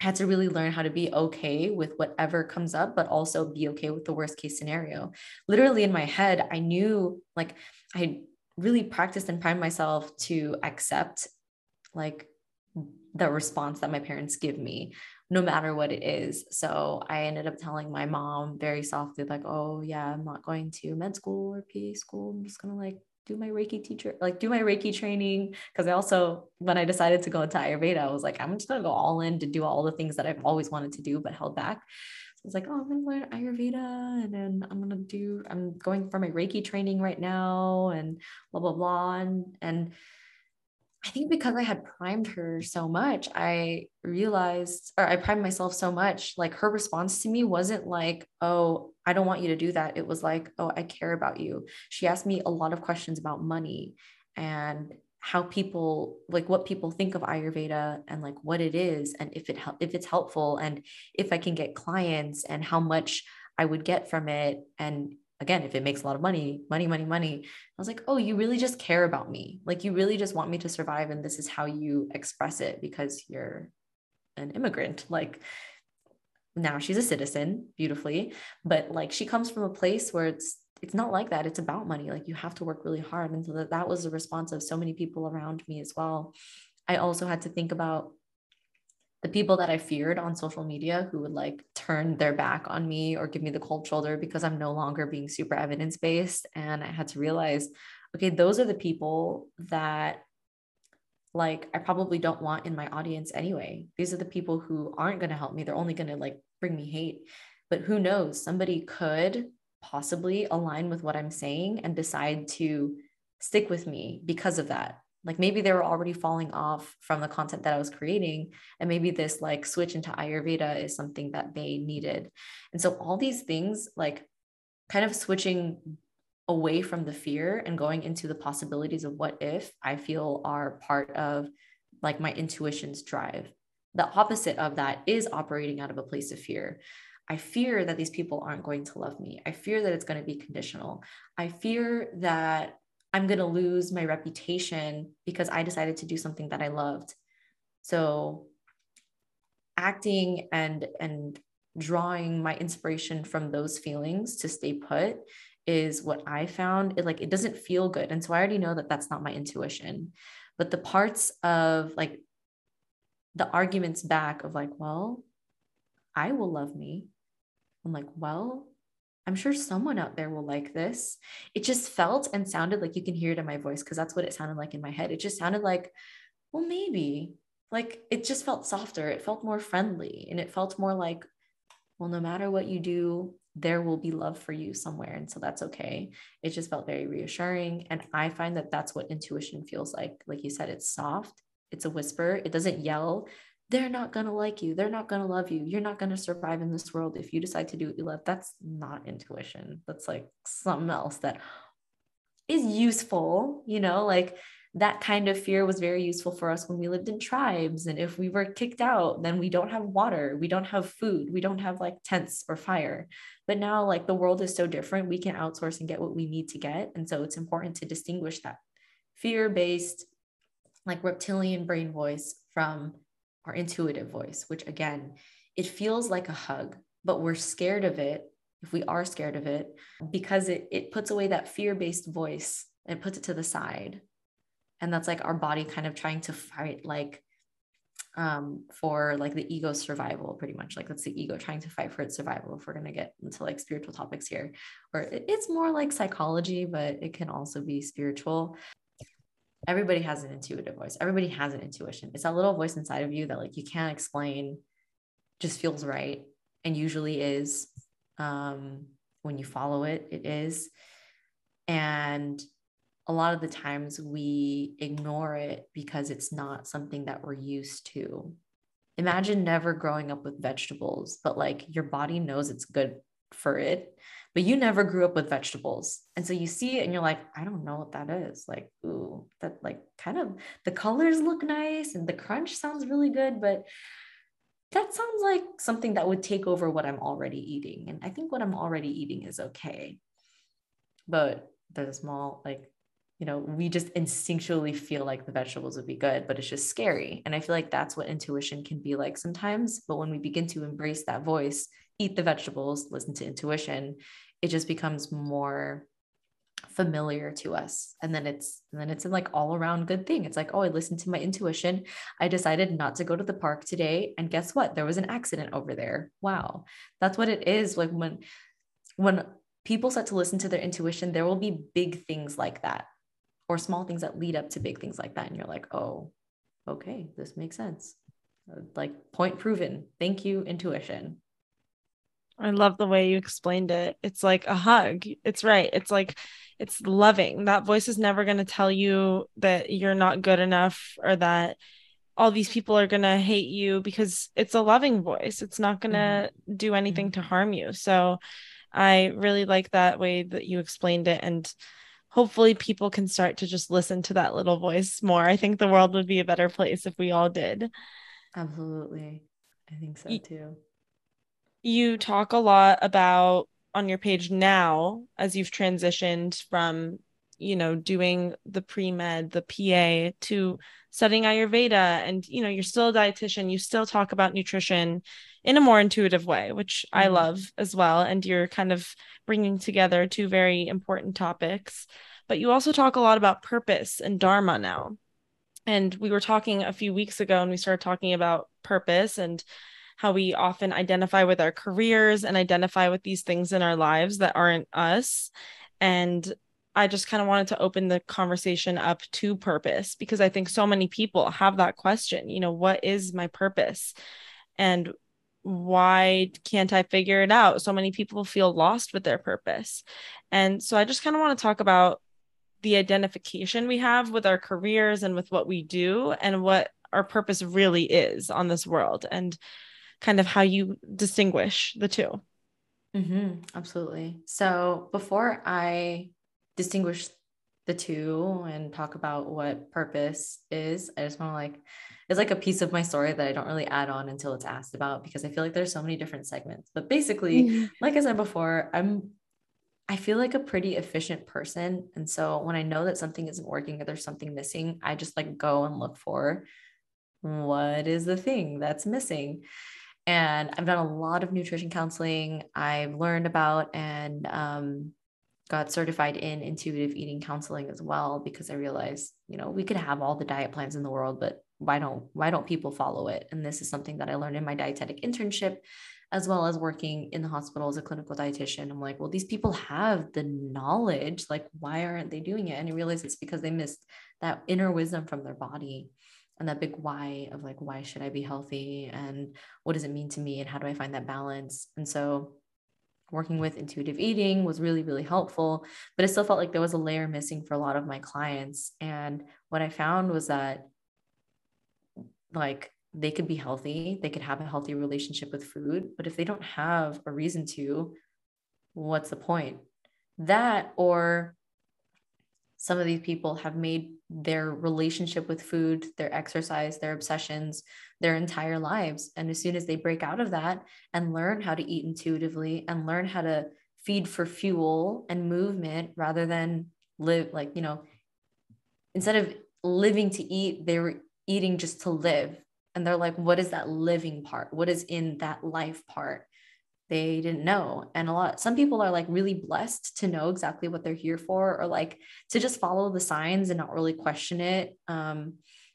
I had to really learn how to be okay with whatever comes up, but also be okay with the worst case scenario. Literally in my head, I knew like I really practiced and primed myself to accept like the response that my parents give me no matter what it is. So I ended up telling my mom very softly, like, oh, yeah, I'm not going to med school or PA school. I'm just going to like do my Reiki teacher, like do my Reiki training. Cause I also, when I decided to go into Ayurveda, I was like, I'm just going to go all in to do all the things that I've always wanted to do, but held back. So I was like, oh, I'm going to learn Ayurveda and then I'm going to do, I'm going for my Reiki training right now and blah, blah, blah. And, and I think because I had primed her so much, I realized, or I primed myself so much, like her response to me wasn't like, oh, I don't want you to do that. It was like, oh, I care about you. She asked me a lot of questions about money and how people like what people think of ayurveda and like what it is and if it help if it's helpful and if i can get clients and how much i would get from it and again, if it makes a lot of money, money, money, money. I was like, oh, you really just care about me. Like you really just want me to survive. And this is how you express it because you're an immigrant. Like now she's a citizen beautifully, but like she comes from a place where it's it's not like that. It's about money. Like you have to work really hard. And so that, that was the response of so many people around me as well. I also had to think about the people that I feared on social media who would like turn their back on me or give me the cold shoulder because I'm no longer being super evidence based. And I had to realize, okay, those are the people that like I probably don't want in my audience anyway. These are the people who aren't going to help me. They're only going to like bring me hate. But who knows? Somebody could possibly align with what I'm saying and decide to stick with me because of that like maybe they were already falling off from the content that I was creating. And maybe this like switch into Ayurveda is something that they needed. And so all these things, like kind of switching away from the fear and going into the possibilities of what if I feel are part of like my intuition's drive. The opposite of that is operating out of a place of fear. I fear that these people aren't going to love me. I fear that it's going to be conditional. I fear that I'm going to lose my reputation because I decided to do something that I loved. So acting and and drawing my inspiration from those feelings to stay put is what I found. It like it doesn't feel good. And so I already know that that's not my intuition. But the parts of like the arguments back of like, well, I will love me. I'm like, well, I'm sure someone out there will like this. It just felt and sounded like you can hear it in my voice because that's what it sounded like in my head. It just sounded like, well, maybe. Like it just felt softer. It felt more friendly and it felt more like, well, no matter what you do, there will be love for you somewhere. And so that's okay. It just felt very reassuring. And I find that that's what intuition feels like. Like you said, it's soft, it's a whisper, it doesn't yell, they're not going to like you. They're not going to love you. You're not going to survive in this world if you decide to do what you love. That's not intuition. That's like something else that is useful, you know, like that kind of fear was very useful for us when we lived in tribes. And if we were kicked out, then we don't have water, we don't have food, we don't have like tents or fire. But now, like the world is so different, we can outsource and get what we need to get. And so it's important to distinguish that fear based, like reptilian brain voice from our intuitive voice, which again, it feels like a hug, but we're scared of it if we are scared of it because it, it puts away that fear based voice and puts it to the side. And that's like our body kind of trying to fight like um for like the ego survival pretty much. Like that's the ego trying to fight for its survival if we're going to get into like spiritual topics here. Or it's more like psychology but it can also be spiritual everybody has an intuitive voice. Everybody has an intuition. It's that little voice inside of you that like you can't explain just feels right and usually is um when you follow it it is. And a lot of the times we ignore it because it's not something that we're used to. Imagine never growing up with vegetables, but like your body knows it's good for it, but you never grew up with vegetables. And so you see it and you're like, I don't know what that is. Like, ooh, that like kind of the colors look nice and the crunch sounds really good, but that sounds like something that would take over what I'm already eating. And I think what I'm already eating is okay. But there's a small like you know, we just instinctually feel like the vegetables would be good, but it's just scary. And I feel like that's what intuition can be like sometimes. But when we begin to embrace that voice, eat the vegetables, listen to intuition, it just becomes more familiar to us and then it's and then it's a like all around good thing it's like oh i listened to my intuition i decided not to go to the park today and guess what there was an accident over there wow that's what it is like when when people start to listen to their intuition there will be big things like that or small things that lead up to big things like that. And you're like, oh, okay, this makes sense. Like point proven. Thank you, intuition. I love the way you explained it. It's like a hug. It's right. It's like it's loving. That voice is never going to tell you that you're not good enough or that all these people are going to hate you because it's a loving voice. It's not going to mm-hmm. do anything mm-hmm. to harm you. So I really like that way that you explained it and hopefully people can start to just listen to that little voice more. I think the world would be a better place if we all did. Absolutely. I think so too. You talk a lot about on your page now as you've transitioned from, you know, doing the pre-med, the PA to studying Ayurveda and you know, you're still a dietitian, you still talk about nutrition in a more intuitive way, which mm-hmm. I love as well and you're kind of bringing together two very important topics but you also talk a lot about purpose and dharma now. And we were talking a few weeks ago and we started talking about purpose and how we often identify with our careers and identify with these things in our lives that aren't us. And I just kind of wanted to open the conversation up to purpose because I think so many people have that question, you know, what is my purpose? And why can't I figure it out? So many people feel lost with their purpose. And so I just kind of want to talk about the identification we have with our careers and with what we do and what our purpose really is on this world and kind of how you distinguish the 2 mm-hmm, absolutely. So before I distinguish the two and talk about what purpose is, I just want to like, it's like a piece of my story that I don't really add on until it's asked about because I feel like there's so many different segments. But basically, mm-hmm. <laughs> like I said before, I'm I feel like a pretty efficient person. And so when I know that something isn't working or there's something missing, I just like go and look for what is the thing that's missing. And I've done a lot of nutrition counseling. I've learned about and um, got certified in intuitive eating counseling as well because I realized, you know, we could have all the diet plans in the world, but why don't why don't people follow it? And this is something that I learned in my dietetic internship as well as working in the hospital as a clinical dietitian. I'm like, well, these people have the knowledge. Like, why aren't they doing it? And I realize it's because they missed that inner wisdom from their body and that big why of like, why should I be healthy? And what does it mean to me? And how do I find that balance? And so working with intuitive eating was really, really helpful, but it still felt like there was a layer missing for a lot of my clients. And what I found was that like they could be healthy, they could have a healthy relationship with food, but if they don't have a reason to, what's the point? That or some of these people have made their relationship with food, their exercise, their obsessions, their entire lives. And as soon as they break out of that and learn how to eat intuitively and learn how to feed for fuel and movement rather than live, like, you know, instead of living to eat, they were eating just to live. And they're like, what is that living part? What is in that life part? They didn't know and a lot some people are like really blessed to know exactly what they're here for or like to just follow the signs and not really question it um,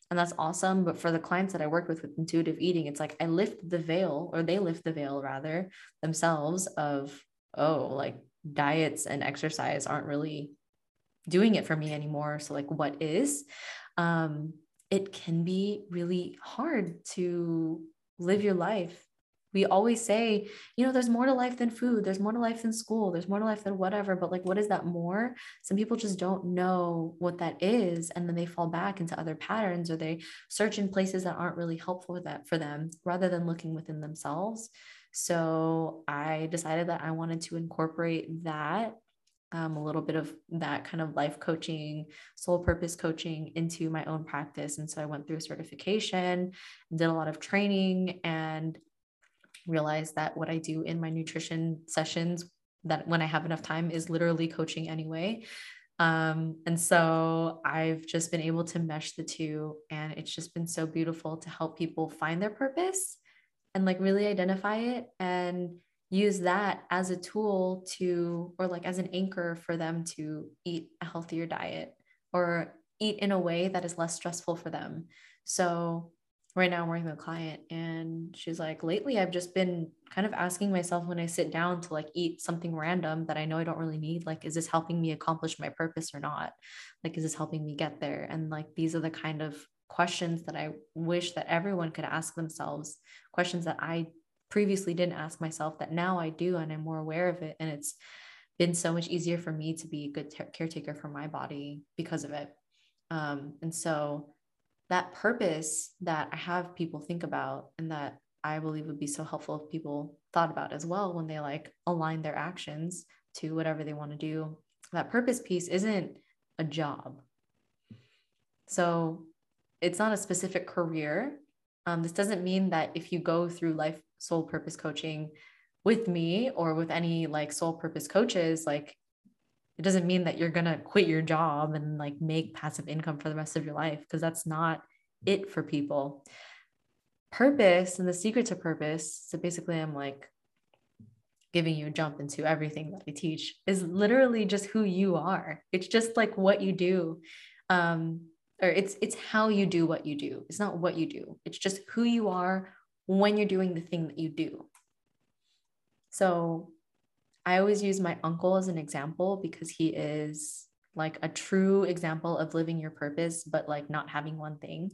and that's awesome but for the clients that i work with with intuitive eating it's like i lift the veil or they lift the veil rather themselves of oh like diets and exercise aren't really doing it for me anymore so like what is? Um, it can be really hard to live your life we always say, you know, there's more to life than food, there's more to life than school, there's more to life than whatever. But like, what is that more? Some people just don't know what that is. And then they fall back into other patterns or they search in places that aren't really helpful for that for them rather than looking within themselves. So I decided that I wanted to incorporate that um, a little bit of that kind of life coaching, soul purpose coaching into my own practice. And so I went through certification, did a lot of training, and realize that what I do in my nutrition sessions, that when I have enough time, is literally coaching anyway. Um, and so I've just been able to mesh the two, and it's just been so beautiful to help people find their purpose and like really identify it and use that as a tool to, or like as an anchor for them to eat a healthier diet or eat in a way that is less stressful for them. So right now I'm working with a client and she's like, lately I've just been kind of asking myself when I sit down to like eat something random that I know I don't really need, like, is this helping me accomplish my purpose or not? Like, is this helping me get there? And like, these are the kind of questions that I wish that everyone could ask themselves, questions that I previously didn't ask myself that now I do and I'm more aware of it. And it's been so much easier for me to be a good t- caretaker for my body because of it. Um, and so that purpose that I have people think about and that I believe would be so helpful if people thought about as well when they like align their actions to whatever they want to do. That purpose piece isn't a job. So it's not a specific career. Um, this doesn't mean that if you go through life soul purpose coaching with me or with any like soul purpose coaches, like it doesn't mean that you're going to quit your job and like make passive income for the rest of your life because that's not it for people. Purpose and the secret to purpose. So basically, I'm like giving you a jump into everything that I teach is literally just who you are. It's just like what you do. Um, or it's it's how you do what you do. It's not what you do. It's just who you are when you're doing the thing that you do. So I always use my uncle as an example because he is like a true example of living your purpose, but like not having one thing.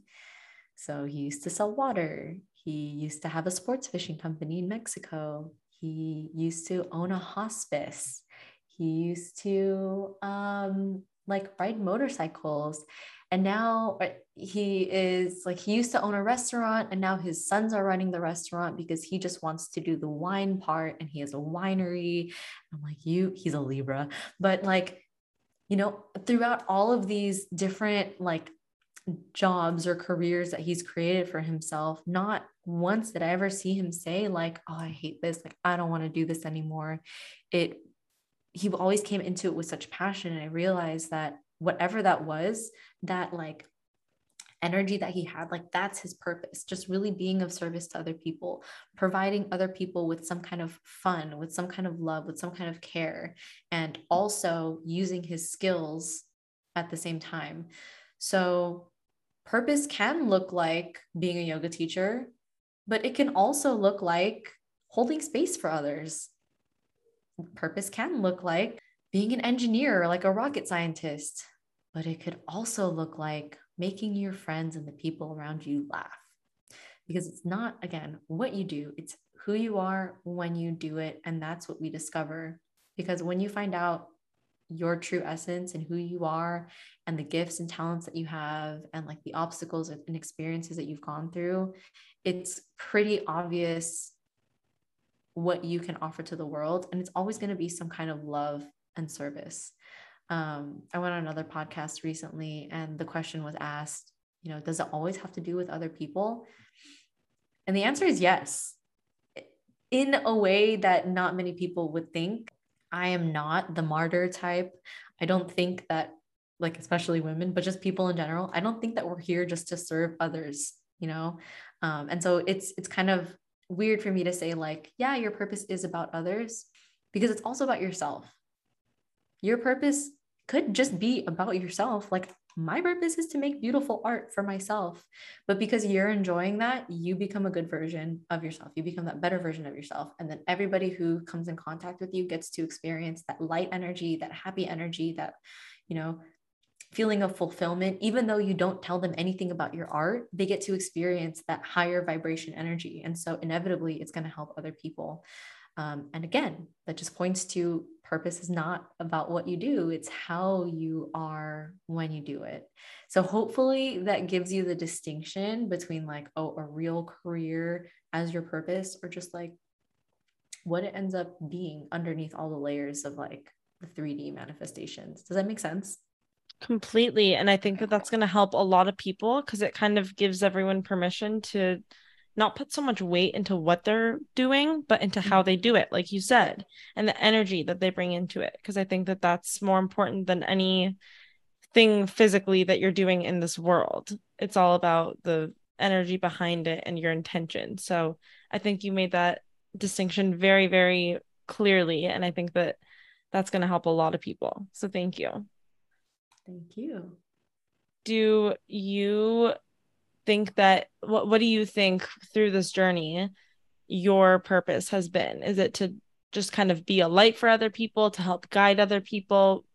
So he used to sell water. He used to have a sports fishing company in Mexico. He used to own a hospice. He used to um, like ride motorcycles. And now uh, he is like, he used to own a restaurant, and now his sons are running the restaurant because he just wants to do the wine part and he has a winery. I'm like, you, he's a Libra, but like, you know, throughout all of these different like jobs or careers that he's created for himself, not once did I ever see him say, like, oh, I hate this. Like, I don't want to do this anymore. It, he always came into it with such passion. And I realized that whatever that was, that like energy that he had like that's his purpose just really being of service to other people providing other people with some kind of fun with some kind of love with some kind of care and also using his skills at the same time so purpose can look like being a yoga teacher but it can also look like holding space for others purpose can look like being an engineer like a rocket scientist but it could also look like making your friends and the people around you laugh. Because it's not, again, what you do, it's who you are when you do it. And that's what we discover. Because when you find out your true essence and who you are and the gifts and talents that you have and like the obstacles and experiences that you've gone through, it's pretty obvious what you can offer to the world. And it's always going to be some kind of love and service. Um, I went on another podcast recently and the question was asked, you know, does it always have to do with other people? And the answer is yes. In a way that not many people would think. I am not the martyr type. I don't think that like especially women, but just people in general, I don't think that we're here just to serve others, you know? Um, and so it's it's kind of weird for me to say like, yeah, your purpose is about others because it's also about yourself. Your purpose could just be about yourself. Like my purpose is to make beautiful art for myself. But because you're enjoying that, you become a good version of yourself. You become that better version of yourself. And then everybody who comes in contact with you gets to experience that light energy, that happy energy, that, you know, feeling of fulfillment, even though you don't tell them anything about your art, they get to experience that higher vibration energy. And so inevitably, it's going to help other people. Um, and again, that just points to purpose is not about what you do, it's how you are when you do it. So hopefully that gives you the distinction between like, oh, a real career as your purpose or just like what it ends up being underneath all the layers of like the 3D manifestations. Does that make sense? Completely. And I think that that's going to help a lot of people because it kind of gives everyone permission to not put so much weight into what they're doing, but into how they do it, like you said, and the energy that they bring into it. Because I think that that's more important than any thing physically that you're doing in this world. It's all about the energy behind it and your intention. So I think you made that distinction very, very clearly. And I think that that's going to help a lot of people. So thank you. Thank you. Do you think that what what do you think through this journey your purpose has been? Is it to just kind of be a light for other people, to help guide other people?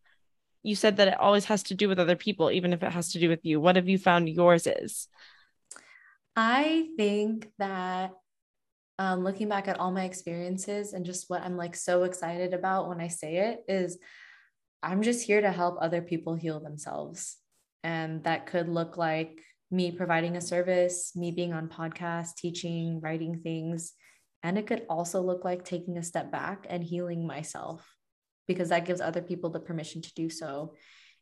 You said that it always has to do with other people, even if it has to do with you. What have you found yours is? I think that um, looking back at all my experiences and just what I'm like so excited about when I say it is I'm just here to help other people heal themselves. And that could look like me providing a service, me being on podcasts, teaching, writing things. And it could also look like taking a step back and healing myself because that gives other people the permission to do so.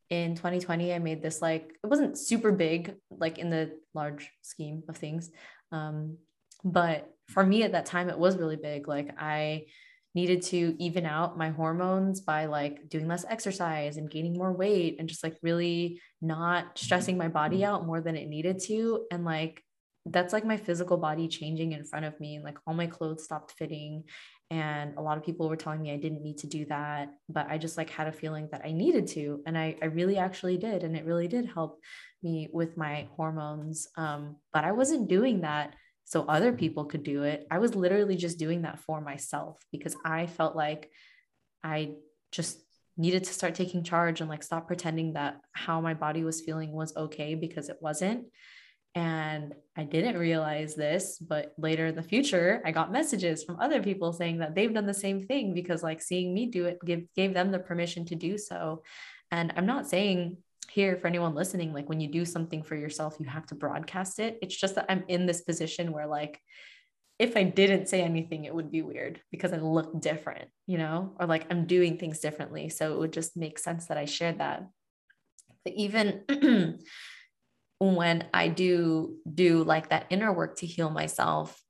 In 2020, I made this like, it wasn't super big, like in the large scheme of things. Um, but for me at that time, it was really big. Like, I needed to even out my hormones by like doing less exercise and gaining more weight and just like really not stressing my body out more than it needed to. And like that's like my physical body changing in front of me and like all my clothes stopped fitting. And a lot of people were telling me I didn't need to do that but I just like had a feeling that I needed to. And I I really actually did. And it really did help me with my hormones. Um but I wasn't doing that so other people could do it. I was literally just doing that for myself because I felt like I just needed to start taking charge and like stop pretending that how my body was feeling was okay because it wasn't. And I didn't realize this, but later in the future, I got messages from other people saying that they've done the same thing because like seeing me do it give, gave them the permission to do so. And I'm not saying here for anyone listening like when you do something for yourself you have to broadcast it. It's just that i'm in this position where like if i didn't say anything it would be weird because i look different you know or like i'm doing things differently. So it would just make sense that i shared that. But even <clears throat> when i do do like that inner work to heal myself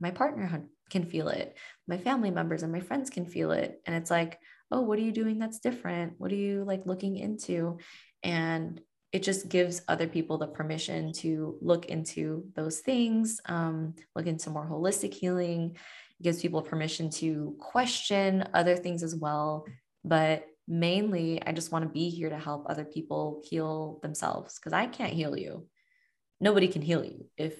my partner can feel it. My family members and my friends can feel it. And it's like oh what are you doing that's different? What are you like looking into? And it just gives other people the permission to look into those things um, look into more holistic healing. It gives people permission to question other things as well. But mainly i just want to be here to help other people heal themselves because i can't heal you. Nobody can heal you. If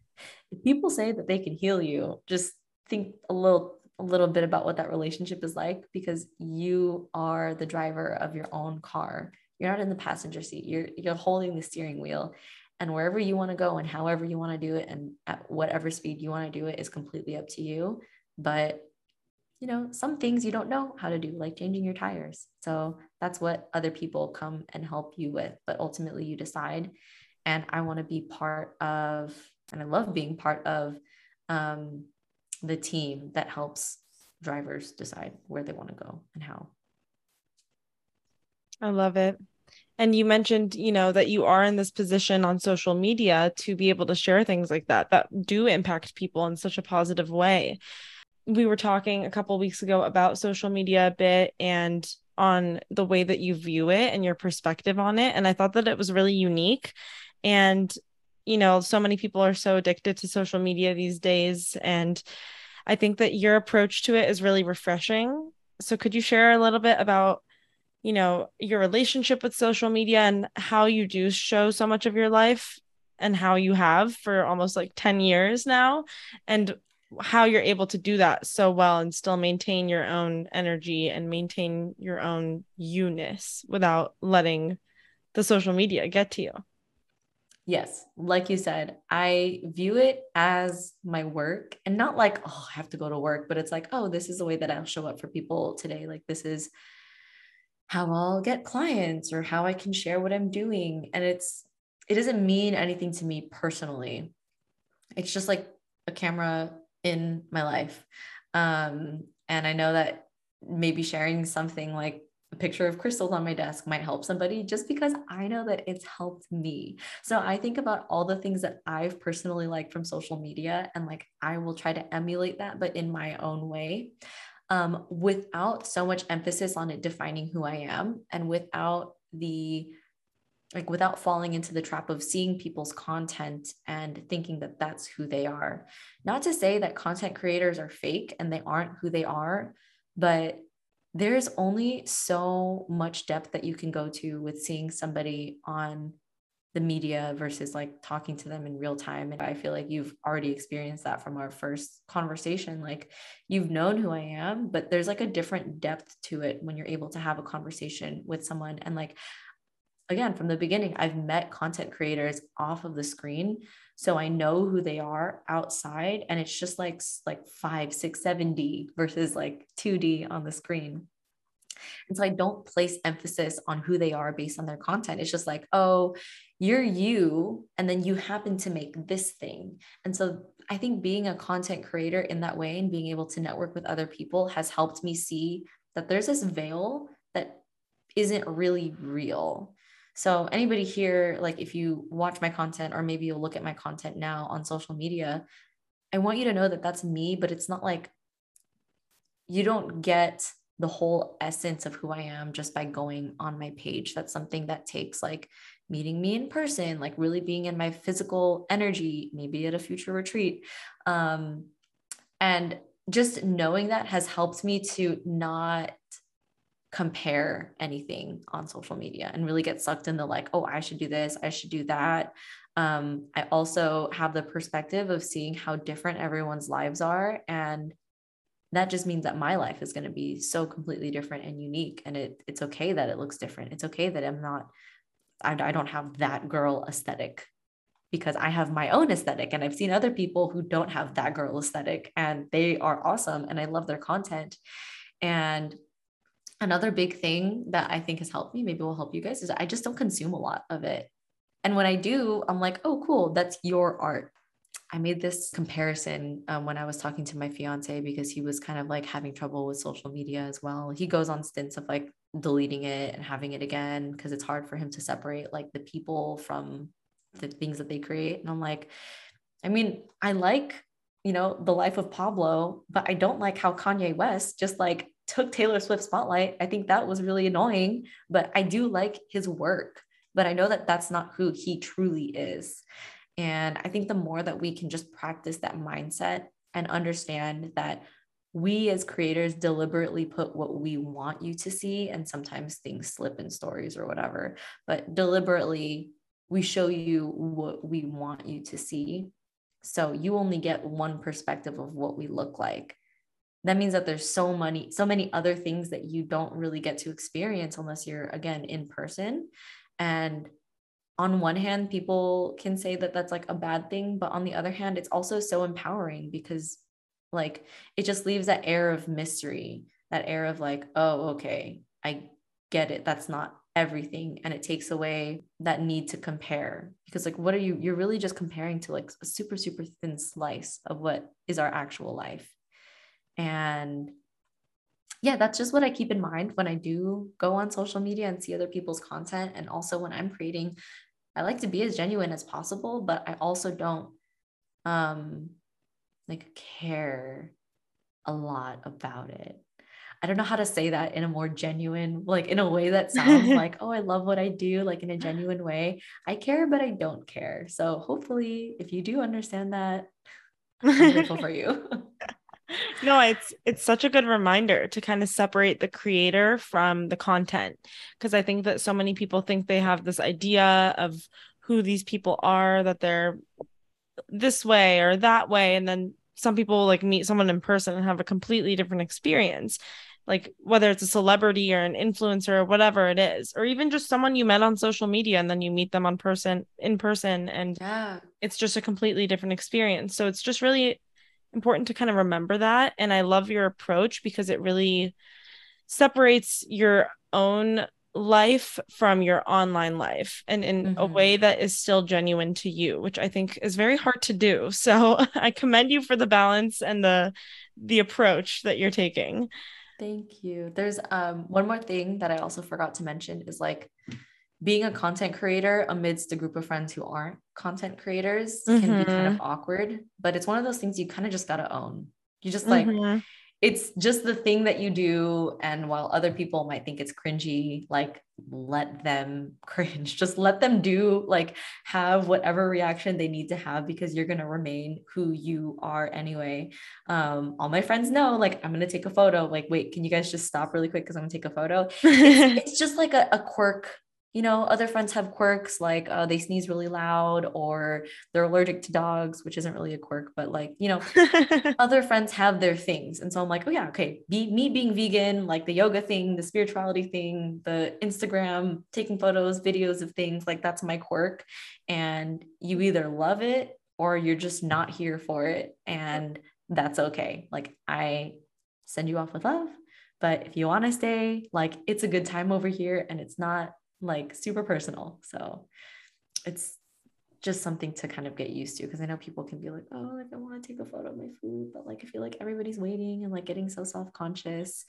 <laughs> if people say that they can heal you just think a little a little bit about what that relationship is like because you are the driver of your own car. You're not in the passenger seat. You're you're holding the steering wheel and wherever you want to go and however you want to do it and at whatever speed you want to do it is completely up to you. But you know, some things you don't know how to do like changing your tires. So that's what other people come and help you with, but ultimately you decide and I want to be part of and I love being part of um the team that helps drivers decide where they want to go and how. I love it. And you mentioned, you know, that you are in this position on social media to be able to share things like that that do impact people in such a positive way. We were talking a couple weeks ago about social media a bit and on the way that you view it and your perspective on it. And I thought that it was really unique. And, you know, so many people are so addicted to social media these days. And I think that your approach to it is really refreshing. So could you share a little bit about you know your relationship with social media and how you do show so much of your life and how you have for almost like 10 years now and how you're able to do that so well and still maintain your own energy and maintain your own you-ness without letting the social media get to you. Yes, like you said, I view it as my work and not like, oh, I have to go to work, but it's like, oh, this is the way that I'll show up for people today. Like, this is how I'll get clients or how I can share what I'm doing. And it's, it doesn't mean anything to me personally. It's just like a camera in my life. Um, and I know that maybe sharing something like a picture of crystals on my desk might help somebody just because I know that it's helped me. So I think about all the things that I've personally liked from social media and like I will try to emulate that, but in my own way um, without so much emphasis on it defining who I am and without the like without falling into the trap of seeing people's content and thinking that that's who they are. Not to say that content creators are fake and they aren't who they are, but there's only so much depth that you can go to with seeing somebody on the media versus like talking to them in real time. And I feel like you've already experienced that from our first conversation. Like you've known who I am, but there's like a different depth to it when you're able to have a conversation with someone. And like, again, from the beginning, I've met content creators off of the screen. So I know who they are outside. And it's just like, like five, six, seven D versus like 2D on the screen. And so I don't place emphasis on who they are based on their content. It's just like, oh, you're you, and then you happen to make this thing. And so I think being a content creator in that way and being able to network with other people has helped me see that there's this veil that isn't really real. So, anybody here, like if you watch my content or maybe you'll look at my content now on social media, I want you to know that that's me, but it's not like you don't get the whole essence of who I am just by going on my page. That's something that takes like meeting me in person, like really being in my physical energy, maybe at a future retreat. Um, and just knowing that has helped me to not compare anything on social media and really get sucked in the like, oh, I should do this, I should do that. Um, I also have the perspective of seeing how different everyone's lives are and that just means that my life is going to be so completely different and unique and it it's okay that it looks different it's okay that i'm not I, I don't have that girl aesthetic because i have my own aesthetic and i've seen other people who don't have that girl aesthetic and they are awesome and i love their content and another big thing that i think has helped me maybe will help you guys is i just don't consume a lot of it and when i do i'm like oh cool that's your art I made this comparison um, when I was talking to my fiance because he was kind of like having trouble with social media as well. He goes on stints of like deleting it and having it again because it's hard for him to separate like the people from the things that they create. And I'm like, I mean, I like, you know, the life of Pablo, but I don't like how Kanye West just like took Taylor Swift spotlight. I think that was really annoying, but I do like his work. But I know that that's not who he truly is. And I think the more that we can just practice that mindset and understand that we as creators deliberately put what we want you to see, and sometimes things slip in stories or whatever, but deliberately we show you what we want you to see. So you only get one perspective of what we look like. That means that there's so many, so many other things that you don't really get to experience unless you're again in person. And on one hand, people can say that that's like a bad thing, but on the other hand, it's also so empowering because like it just leaves that air of mystery, that air of like, oh, okay, I get it. That's not everything. And it takes away that need to compare because, like, what are you? You're really just comparing to like a super, super thin slice of what is our actual life. And yeah, that's just what I keep in mind when I do go on social media and see other people's content. And also when I'm creating, I like to be as genuine as possible, but I also don't um like care a lot about it. I don't know how to say that in a more genuine, like in a way that sounds <laughs> like, oh, I love what I do, like in a genuine way. I care, but I don't care. So hopefully, if you do understand that, I'm grateful for you. <laughs> no, it's it's such a good reminder to kind of separate the creator from the content. Because I think that so many people think they have this idea of who these people are that they're this way or that way and then some people like meet someone in person and have a completely different experience. Like whether it's a celebrity or an influencer or whatever it is or even just someone you met on social media and then you meet them on person in person and yeah. it's just a completely different experience. So it's just really important to kind of remember that. And I love your approach because it really separates your own life from your online life and in mm-hmm. a way that is still genuine to you which i think is very hard to do <laughs> so i commend you for the balance and the the approach that you're taking thank you there's um one more thing that i also forgot to mention is like being a content creator amidst a group of friends who aren't content creators mm-hmm. can be kind of mm-hmm. awkward, but it's one of those things you kind of just got to own. You just like, mm-hmm. it's just the thing that you do. And while other people might think it's cringy, like let them <laughs> cringe, just let them do, like have whatever reaction they need to have because you're going to remain who you are anyway. Um, all my friends know, like, I'm going to take a photo. Like, wait, can you guys just stop really quick? Cause I'm gonna take a photo. it's, <laughs> it's just like a, a quirk you know, other friends have quirks like uh, they sneeze really loud or they're allergic to dogs, which isn't really a quirk, but like, you know, <laughs> other friends have their things. And so I'm like, oh, yeah, okay. Be, me being vegan, like the yoga thing, the spirituality thing, the Instagram, taking photos, videos of things, like that's my quirk. And you either love it or you're just not here for it. And that's okay. Like, I send you off with love. But if you want to stay, like it's a good time over here and it's not like super personal. So it's just something to kind of get used to because I know people can be like, oh, like I want to take a photo of my food, but like I feel like everybody's waiting and like getting so self-conscious.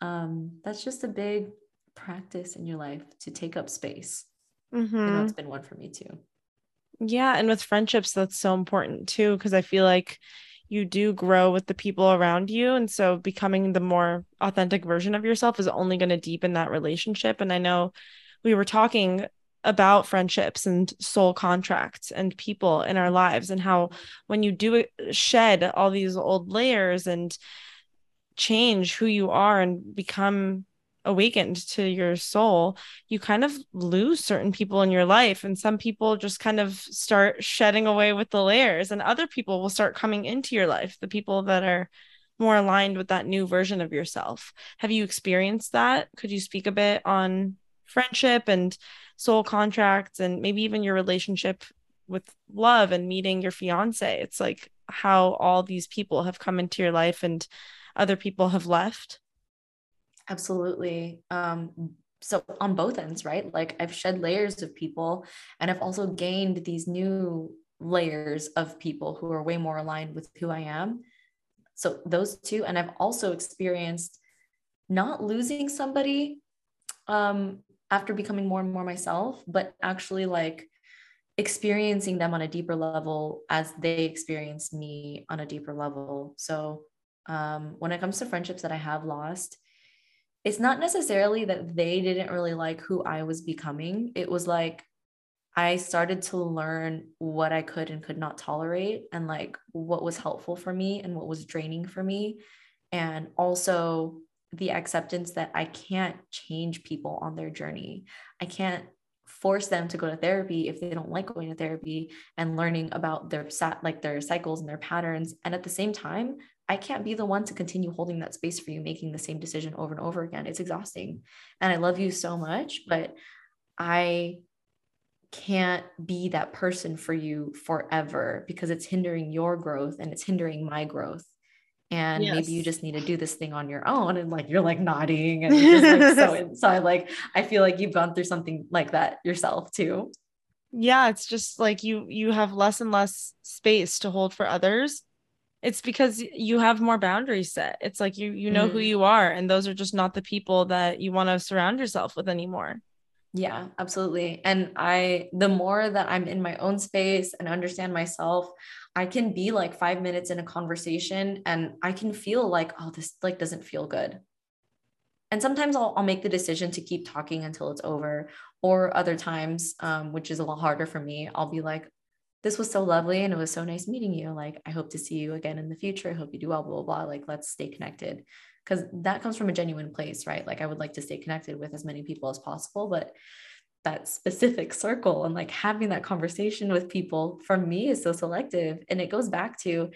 Um, that's just a big practice in your life to take up space. Mm-hmm. You know, it's been one for me too. Yeah, and with friendships, that's so important too because I feel like you do grow with the people around you, and so becoming the more authentic version of yourself is only going to deepen that relationship. And I know we were talking about friendships and soul contracts and people in our lives and how when you do shed all these old layers and change who you are and become awakened to your soul, you kind of lose certain people in your life. And some people just kind of start shedding away with the layers, and other people will start coming into your life, the people that are more aligned with that new version of yourself. Have you experienced that? Could you speak a bit on friendship and soul contracts and maybe even your relationship with love and meeting your fiance. It's like how all these people have come into your life and other people have left. Absolutely. Um so on both ends right? Like i've shed layers of people and i've also gained these new layers of people who are way more aligned with who i am. So those two and i've also experienced not losing somebody um after becoming more and more myself, but actually like experiencing them on a deeper level as they experience me on a deeper level. So um, when it comes to friendships that I have lost, it's not necessarily that they didn't really like who I was becoming. It was like I started to learn what I could and could not tolerate and like what was helpful for me and what was draining for me. And also the acceptance that I can't change people on their journey. I can't force them to go to therapy if they don't like going to therapy and learning about their sat like their cycles and their patterns. And at the same time I can't be the one to continue holding that space for you making the same decision over and over again. It's exhausting. And I love you so much but I can't be that person for you forever because it's hindering your growth and it's hindering my growth and yes. maybe you just need to do this thing on your own and like you're like nodding and just like so <laughs> inside like i feel like you've gone through something like that yourself too yeah it's just like you you have less and less space to hold for others it's because you have more boundaries set it's like you you know mm-hmm. who you are and those are just not the people that you want to surround yourself with anymore yeah absolutely and i the more that i'm in my own space and understand myself i can be like 5 minutes in a conversation and i can feel like oh this like doesn't feel good and sometimes I'll, I'll make the decision to keep talking until it's over or other times um, which is a lot harder for me i'll be like this was so lovely and it was so nice meeting you. Like, I hope to see you again in the future. I hope you do well, blah, blah, blah. Like, let's stay connected. Because that comes from a genuine place, right? Like, I would like to stay connected with as many people as possible, but that specific circle and like having that conversation with people for me is so selective. And it goes back to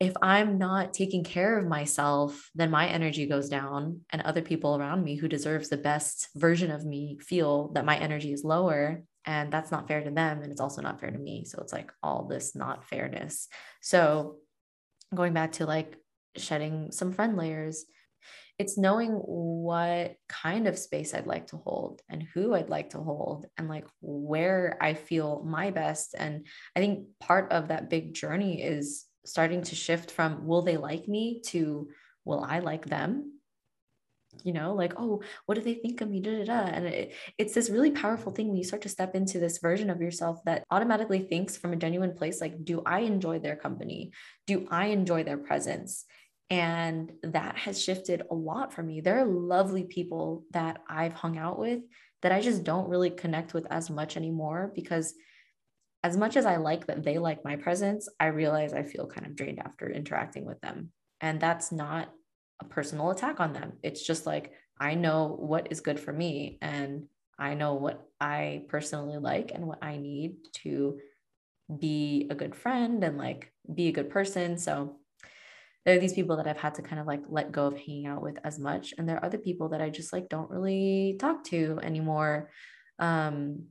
if I'm not taking care of myself, then my energy goes down, and other people around me who deserves the best version of me feel that my energy is lower and that's not fair to them and it's also not fair to me so it's like all this not fairness so going back to like shedding some friend layers it's knowing what kind of space I'd like to hold and who I'd like to hold and like where I feel my best. And I think part of that big journey is starting to shift from will they like me to will I like them? you know like oh what do they think of me da, da, da. and it, it's this really powerful thing when you start to step into this version of yourself that automatically thinks from a genuine place like do i enjoy their company do i enjoy their presence and that has shifted a lot for me there are lovely people that i've hung out with that i just don't really connect with as much anymore because as much as i like that they like my presence i realize i feel kind of drained after interacting with them and that's not a personal attack on them. It's just like, I know what is good for me and I know what I personally like and what I need to be a good friend and like be a good person. So there are these people that I've had to kind of like let go of hanging out with as much. And there are other people that I just like don't really talk to anymore. Um,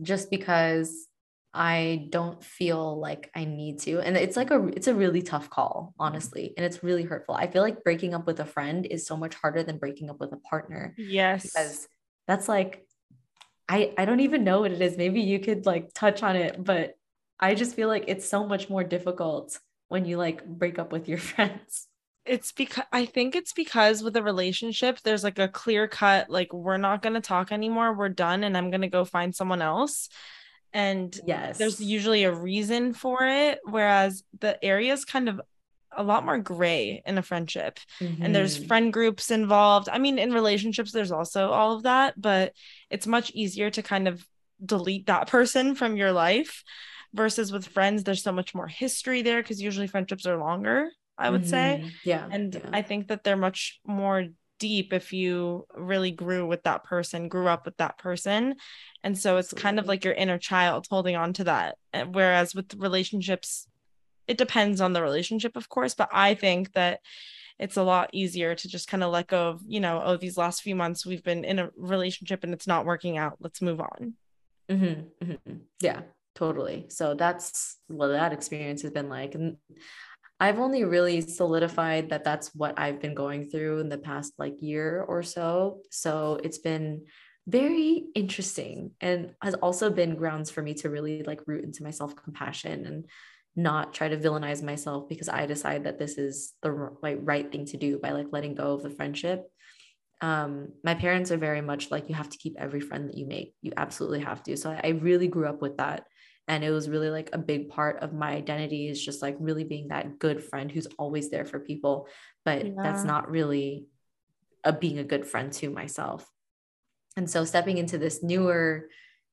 just because I don't feel like I need to. And it's like a it's a really tough call, honestly. And it's really hurtful. I feel like breaking up with a friend is so much harder than breaking up with a partner. Yes. Because that's like I I don't even know what it is. Maybe you could like touch on it, but I just feel like it's so much more difficult when you like break up with your <laughs> friends. It's because I think it's because with a relationship, there's like a clear cut, like, we're not going to talk anymore. We're done, and I'm going to go find someone else and yes there's usually a reason for it whereas the area is kind of a lot more gray in a friendship mm-hmm. and there's mm-hmm. friend groups involved i mean in relationships there's also all of that but it's much easier to kind of delete that person from your life versus with friends there's so much more history there because usually friendships are longer i would mm-hmm. say yeah and yeah. i think that they're much more deep if you really grew with that person, grew up with that person. And so it's Absolutely. kind of like your inner child holding on to that. Whereas with relationships, it depends on the relationship, of course, but I think that it's a lot easier to just kind of let go of, you know, oh, these last few months we've been in a relationship and it's not working out. Let's move on. Mm-hmm, mm-hmm. Yeah, totally. So that's what that experience has been like. And I've only really solidified that that's what I've been going through in the past like year or so. So it's been very interesting and has also been grounds for me to really like root into my self compassion and not try to villainize myself because I decide that this is the right thing to do by like letting go of the friendship. Um, my parents are very much like you have to keep every friend that you make. You absolutely have to. So I really grew up with that and it was really like a big part of my identity is just like really being that good friend who's always there for people. But yeah. that's not really a being a good friend to myself. And so stepping into this newer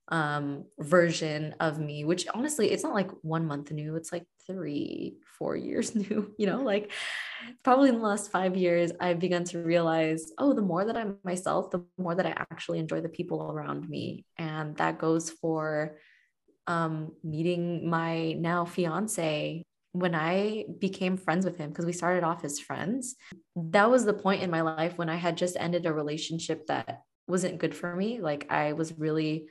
um, version of me which honestly it's not like one month new it's like three four years <laughs> new you know like probably in the last five years i've begun to realize oh the more that i'm myself the more that i actually enjoy the people around me. And that goes for um, meeting my now fiance when I became friends with him, because we started off as friends, that was the point in my life when I had just ended a relationship that wasn't good for me. Like I was really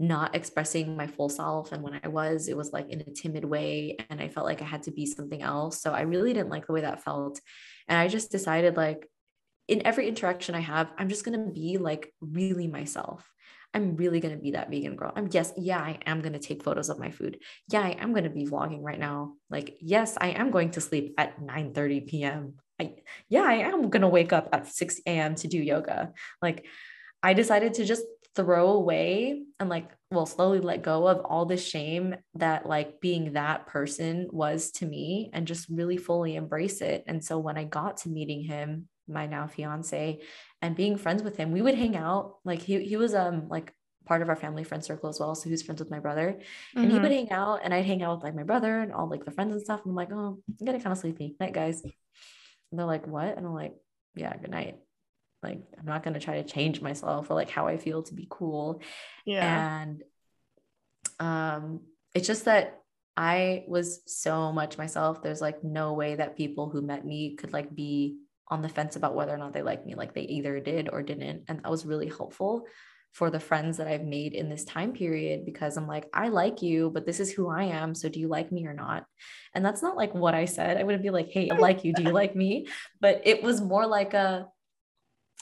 not expressing my full self. And when I was, it was like in a timid way. And I felt like I had to be something else. So I really didn't like the way that felt. And I just decided, like, in every interaction I have, I'm just going to be like really myself. I'm really going to be that vegan girl. I'm yes, yeah, I am going to take photos of my food. Yeah, I am going to be vlogging right now. Like, yes, I am going to sleep at 9 30 p.m. I, yeah, I am going to wake up at 6 a.m. to do yoga. Like, I decided to just throw away and like, well, slowly let go of all the shame that like being that person was to me and just really fully embrace it. And so when I got to meeting him, my now fiance, and being friends with him, we would hang out. Like he he was um like part of our family friend circle as well. So he's friends with my brother. Mm-hmm. And he would mm-hmm. hang out and I'd hang out with like my brother and all like the friends and stuff. And I'm like, oh, I'm getting kind of sleepy. Night, guys. And they're like, what? And I'm like, yeah, good night. Like, I'm not going to try to change myself or like how I feel to be cool. Yeah. And um, it's just that I was so much myself. There's like no way that people who met me could like be on the fence about whether or not they like me. Like they either did or didn't. And that was really helpful for the friends that I've made in this time period because I'm like, I like you, but this is who I am. So do you like me or not? And that's not like what I said. I wouldn't be like, hey, I <laughs> like you. Do you like me? But it was more like a,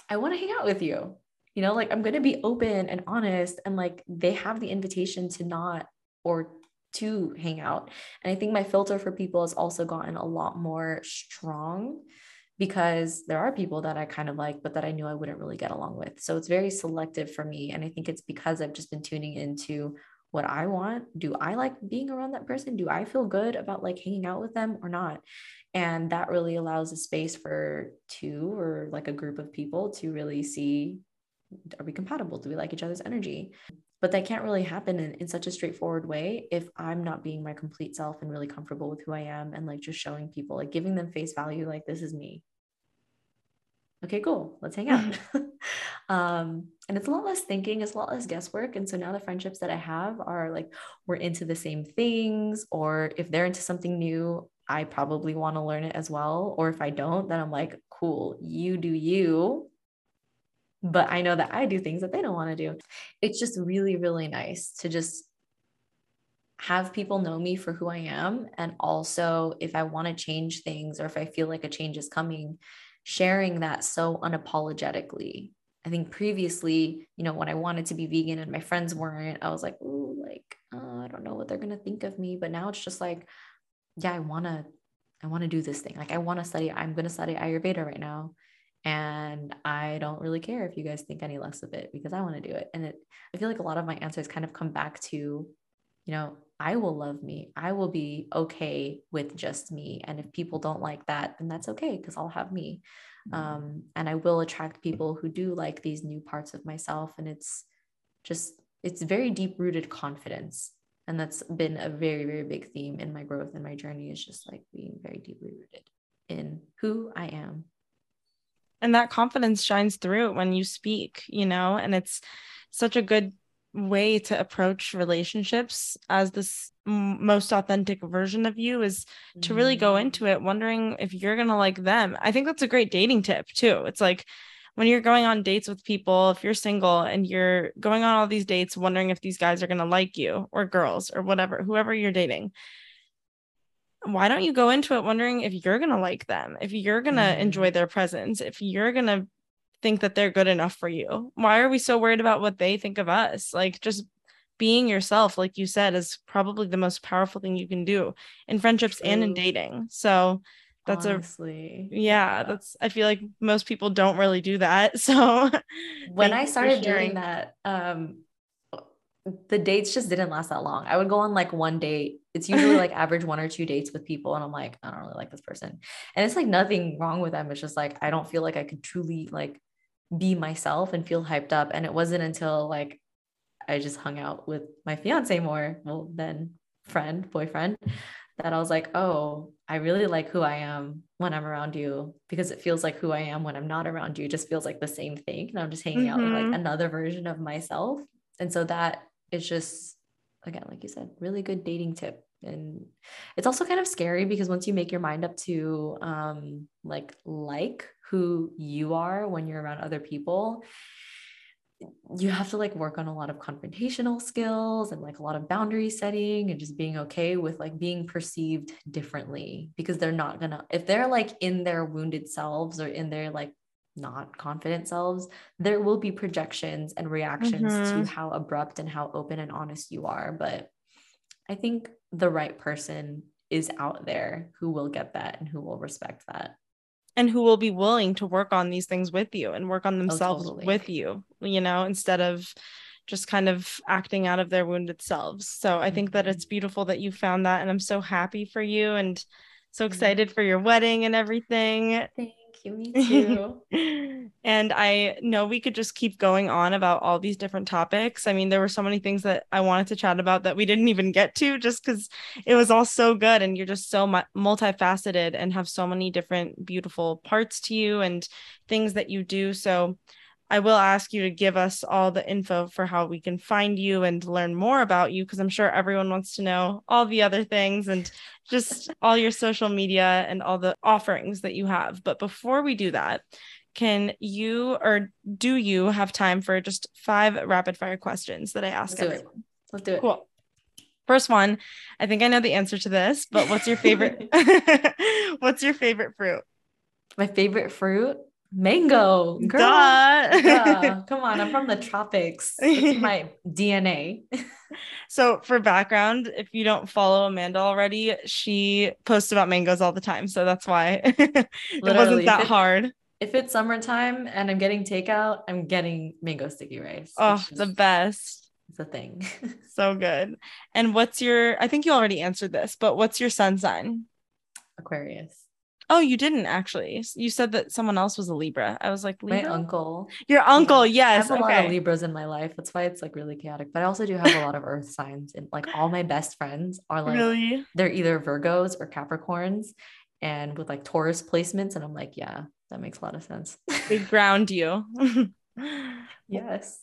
I want to hang out with you. You know, like I'm going to be open and honest. And like they have the invitation to not or to hang out. And I think my filter for people has also gotten a lot more strong because there are people that I kind of like, but that I knew I wouldn't really get along with. So it's very selective for me. And I think it's because I've just been tuning into what I want. Do I like being around that person? Do I feel good about like hanging out with them or not? And that really allows a space for two or like a group of people to really see are we compatible? Do we like each other's energy? But that can't really happen in, in such a straightforward way if I'm not being my complete self and really comfortable with who I am and like just showing people, like giving them face value, like this is me okay, cool, let's hang out. <laughs> <laughs> Um, and it's a lot less thinking, it's a lot less guesswork. And so now the friendships that I have are like, we're into the same things, or if they're into something new, I probably want to learn it as well. Or if I don't, then I'm like, cool, you do you. But I know that I do things that they don't want to do. It's just really, really nice to just have people know me for who I am. And also, if I want to change things or if I feel like a change is coming, sharing that so unapologetically. I think previously, you know, when I wanted to be vegan and my friends weren't, I was like, oh, like, uh, I don't know what they're going to think of me. But now it's just like, yeah, I want to, I want to do this thing. Like, I want to study, I'm going to study Ayurveda right now. And I don't really care if you guys think any less of it because I want to do it. And it, I feel like a lot of my answers kind of come back to, you know, I will love me. I will be okay with just me. And if people don't like that, then that's okay because I'll have me. Mm-hmm. Um, and I will attract people who do like these new parts of myself. And it's just, it's very deep rooted confidence. And that's been a very, very big theme in my growth and my journey is just like being very deeply rooted in who I am. And that confidence shines through when you speak, you know, and it's such a good way to approach relationships as this m- most authentic version of you is mm-hmm. to really go into mm. it wondering if you're going to like them. I think that's a great dating tip too. It's like when you're going on dates with people, if you're single and you're going on all these dates wondering if these guys are going to like you or girls or whatever, whoever you're dating. Why don't you go into it wondering if you're going to like them, if you're going to mm-hmm. enjoy their presence, if you're going to think that they're good enough for you? Why are we so worried about what they think of us? Like just being yourself, like you said, is probably the most powerful thing you can do in friendships True. and in dating. So that's Honestly. a yeah, yeah, that's I feel like most people don't really do that. <laughs> So when I started doing that, um the dates just didn't last that long. I would go on like one date. It's usually like <laughs> average one or two dates with people. And I'm like, I don't really like this person. And it's like nothing wrong with them. It's just like, I don't feel like I could truly like be myself and feel hyped up. And it wasn't until like I just hung out with my fiance more, well, then friend, boyfriend, that I was like, oh, I really like who I am when I'm around you because it feels like who I am when I'm not around you. It just feels like the same thing. And I'm just hanging mm-hmm. out with like mm-hmm. another version of myself. And so that is just, again, like you said, really good dating tip and it's also kind of scary because once you make your mind up to um like like who you are when you're around other people you have to like work on a lot of confrontational skills and like a lot of boundary setting and just being okay with like being perceived differently because they're not gonna if they're like in their wounded selves or in their like not confident selves, there will be projections and reactions Mhm. to how abrupt and how open and honest you are. But I think the right person is out there who will get that and who will respect that. and who will be willing to work on these things with you and work on oh, themselves totally. with you, you know, instead of just kind of acting out of their wounded selves. So I think that it's mm-hmm. beautiful that you found that. And I'm so happy for you and so excited for your wedding and everything. Thank you. Me too. <laughs> and I know we could just keep going on about all these different topics. I mean, there were so many things that I wanted to chat about that we didn't even get to just because it was all so good. And you're just so mu- multifaceted and have so many different beautiful parts to you and things that you do. So I will ask you to give us all the info for how we can find you and learn more about you because I'm sure everyone wants to know all the other things and just all your social media and all the offerings that you have. But before we do that, can you or do you have time for just five rapid fire questions that I ask Let's do it. everyone? Let's do it. Cool. First one, I think I know the answer to this, but what's your <laughs> favorite? <laughs> what's your favorite fruit? My favorite fruit, mango. Girl. Duh. Duh. <laughs> Come on, I'm from the tropics. It's my <laughs> DNA. So, for background, if you don't follow Amanda already, she posts about mangoes all the time. So that's why <laughs> it wasn't that if it- hard. If it's summertime and I'm getting takeout, I'm getting mango sticky rice. Oh, It's the best. It's a thing. So good. And what's your, I think you already answered this, but what's your sun sign? Aquarius. Oh, you didn't actually. You said that someone else was a Libra. I was like, My uncle. Your uncle, I yes. have a lot of Libras in my life. That's why it's like really chaotic. But I also do have a lot of earth signs. And like all my best friends are like Really? they're either Virgos or Capricorns and with like Taurus placements. And I'm like, yeah, that makes a lot of sense. They ground you. <laughs> <laughs> yes.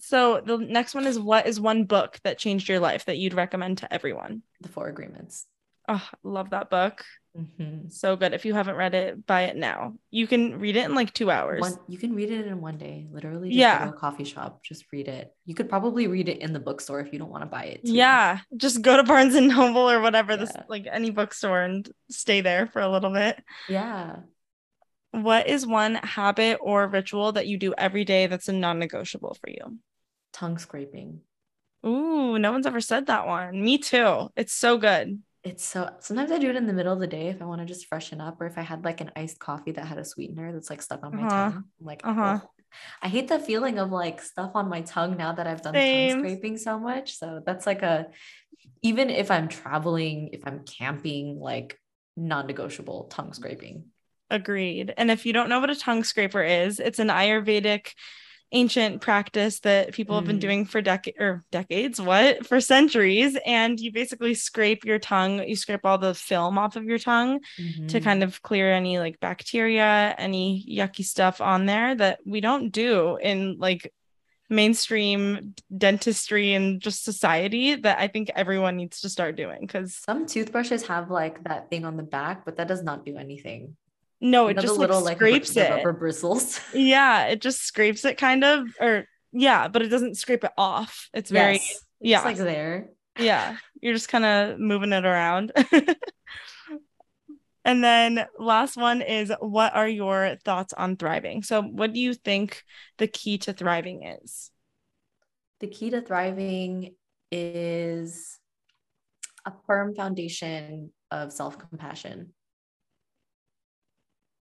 So the next one is what is one book that changed your life that you'd recommend to everyone? The four agreements. Oh, love that book. Mhm. So good. If you haven't read it, buy it now. You can read it in like two hours. One, you can read it in one day. Literally, just Yeah. go to a coffee shop, just read it. You could probably read it in the bookstore if you don't want to buy it. too. Yeah, just go to Barnes and Noble or whatever this like any bookstore and stay there for a little bit. Yeah. What is one habit or ritual that you do every day that's a non-negotiable for you? Tongue scraping. Ooh, no one's ever said that one. Me too. It's so good. It's so sometimes I do it in the middle of the day if I want to just freshen up or if I had like an iced coffee that had a sweetener that's like stuck on my Uh-huh. tongue. I'm like, Uh-huh. I hate the feeling of like stuff on my tongue now that I've done Same. tongue scraping so much. So that's like a even if I'm traveling, if I'm camping, like non-negotiable tongue scraping. Agreed. And if you don't know what a tongue scraper is, it's an Ayurvedic ancient practice that people have been Mm. doing for decades or decades, what? For centuries. And you basically scrape your tongue, you scrape all the film off of your tongue to Mhm. kind of clear any like bacteria, any yucky stuff on there that we don't do in like mainstream dentistry and just society that I think everyone needs to start doing because some toothbrushes have like that thing on the back, but that does not do anything. No, it just little like like scrapes the it. rubber bristles. <laughs> Yeah, it just scrapes it kind of, or yeah, but it doesn't scrape it off. It's very, Yes. It's yeah, like there. yeah. You're just kind of moving it around. <laughs> and then last one is what are your thoughts on thriving? So, what do you think the key to thriving is? The key to thriving is a firm foundation of self compassion.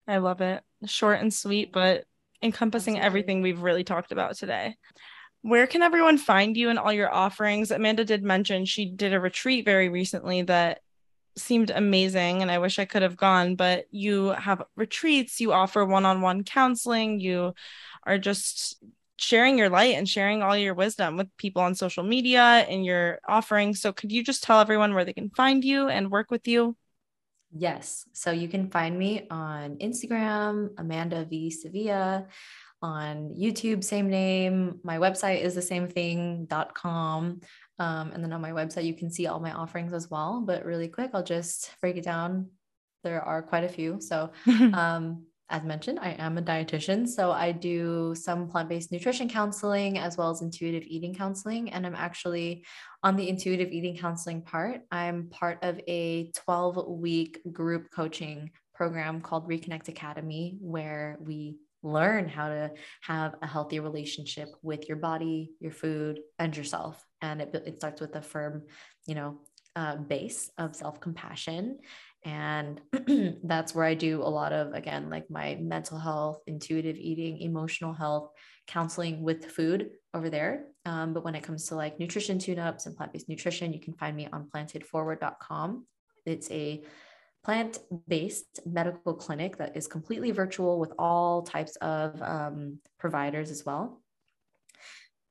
I love it. Short and sweet, but encompassing Absolutely. everything we've really talked about today. Where can everyone find you and all your offerings? Amanda did mention she did a retreat very recently that seemed amazing and I wish I could have gone, but you have retreats, you offer one-on-one counseling, you are just sharing your light and sharing all your wisdom with people on social media and your offerings. So could you just tell everyone where they can find you and work with you? Yes. So you can find me on Instagram, Amanda V Sevilla, on YouTube, same name. My website is the same thing, dot com. Um, and then on my website, you can see all my offerings as well. But really quick, I'll just break it down. There are quite a few. So <laughs> um, as mentioned, I am a dietitian. So I do some plant based nutrition counseling as well as intuitive eating counseling. And I'm actually on the intuitive eating counseling part. I'm part of a 12 week group coaching program called Reconnect Academy, where we learn how to have a healthy relationship with your body, your food, and yourself. And it, it starts with a firm, you know, uh, base of self compassion. And <clears throat> that's where I do a lot of, again, like my mental health, intuitive eating, emotional health, counseling with food over there. Um, but when it comes to like nutrition tune ups and plant based nutrition, you can find me on plantedforward.com. It's a plant based medical clinic that is completely virtual with all types of um, providers as well.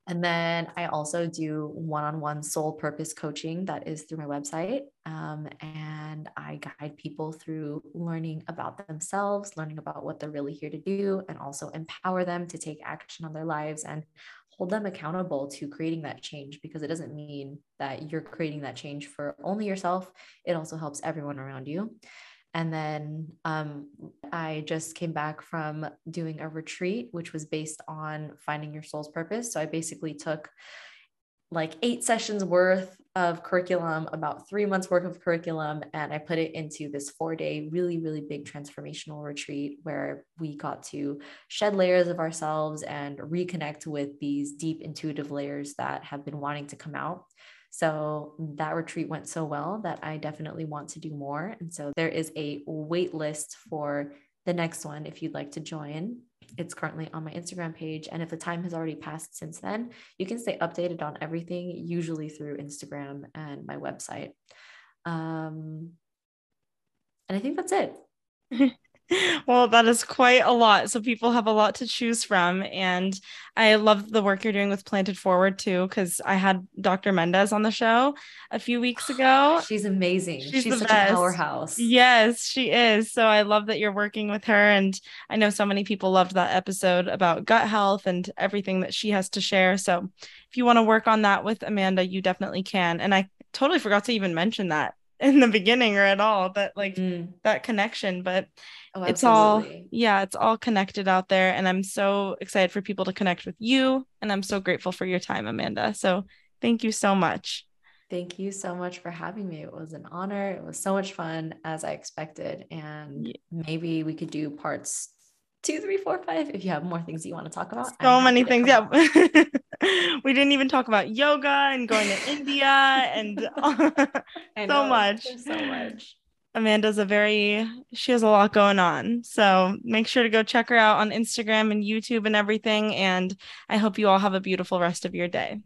And then I also do one on one soul purpose coaching that is through my website. Um, and I guide people through learning about themselves, learning about what they're really here to do, and also empower them to take action on their lives and hold them accountable to creating that change because it doesn't mean that you're creating that change for only yourself. It also helps everyone around you. And then um, I just came back from doing a retreat, which was based on finding your soul's purpose. So I basically took like eight sessions worth of curriculum, about three months worth of curriculum, and I put it into this four day, really, really big transformational retreat where we got to shed layers of ourselves and reconnect with these deep intuitive layers that have been wanting to come out. So that retreat went so well that I definitely want to do more. And so there is a wait list for the next one if you'd like to join. It's currently on my Instagram page. And if the time has already passed since then, you can stay updated on everything, usually through Instagram and my website. Um, and I think that's it. <laughs> well, that is quite a lot. So people have a lot to choose from. And I love the work you're doing with Planted Forward too, because I had Dr. Mendez on the show a few weeks <gasps> ago. She's amazing. She's, She's such best. a powerhouse. Yes, she is. So I love that you're working with her. And I know so many people loved that episode about gut health and everything that she has to share. So if you want to work on that with Amanda, you definitely can. And I totally forgot to even mention that in the beginning or at all that like mm. that connection but oh, it's all yeah it's all connected out there and i'm so excited for people to connect with you and i'm so grateful for your time amanda. So thank you so much. Thank you so much for having me. It was an honor. It was so much fun as i expected and yeah. maybe we could do parts two three four five if you have more things you want to talk about. So many things yeah. <laughs> we didn't even talk about yoga and going to India and <laughs> <laughs> so much. so much. Amanda's a very, she has a lot going on. So make sure to go check her out on Instagram and YouTube and everything. And I hope you all have a beautiful rest of your day.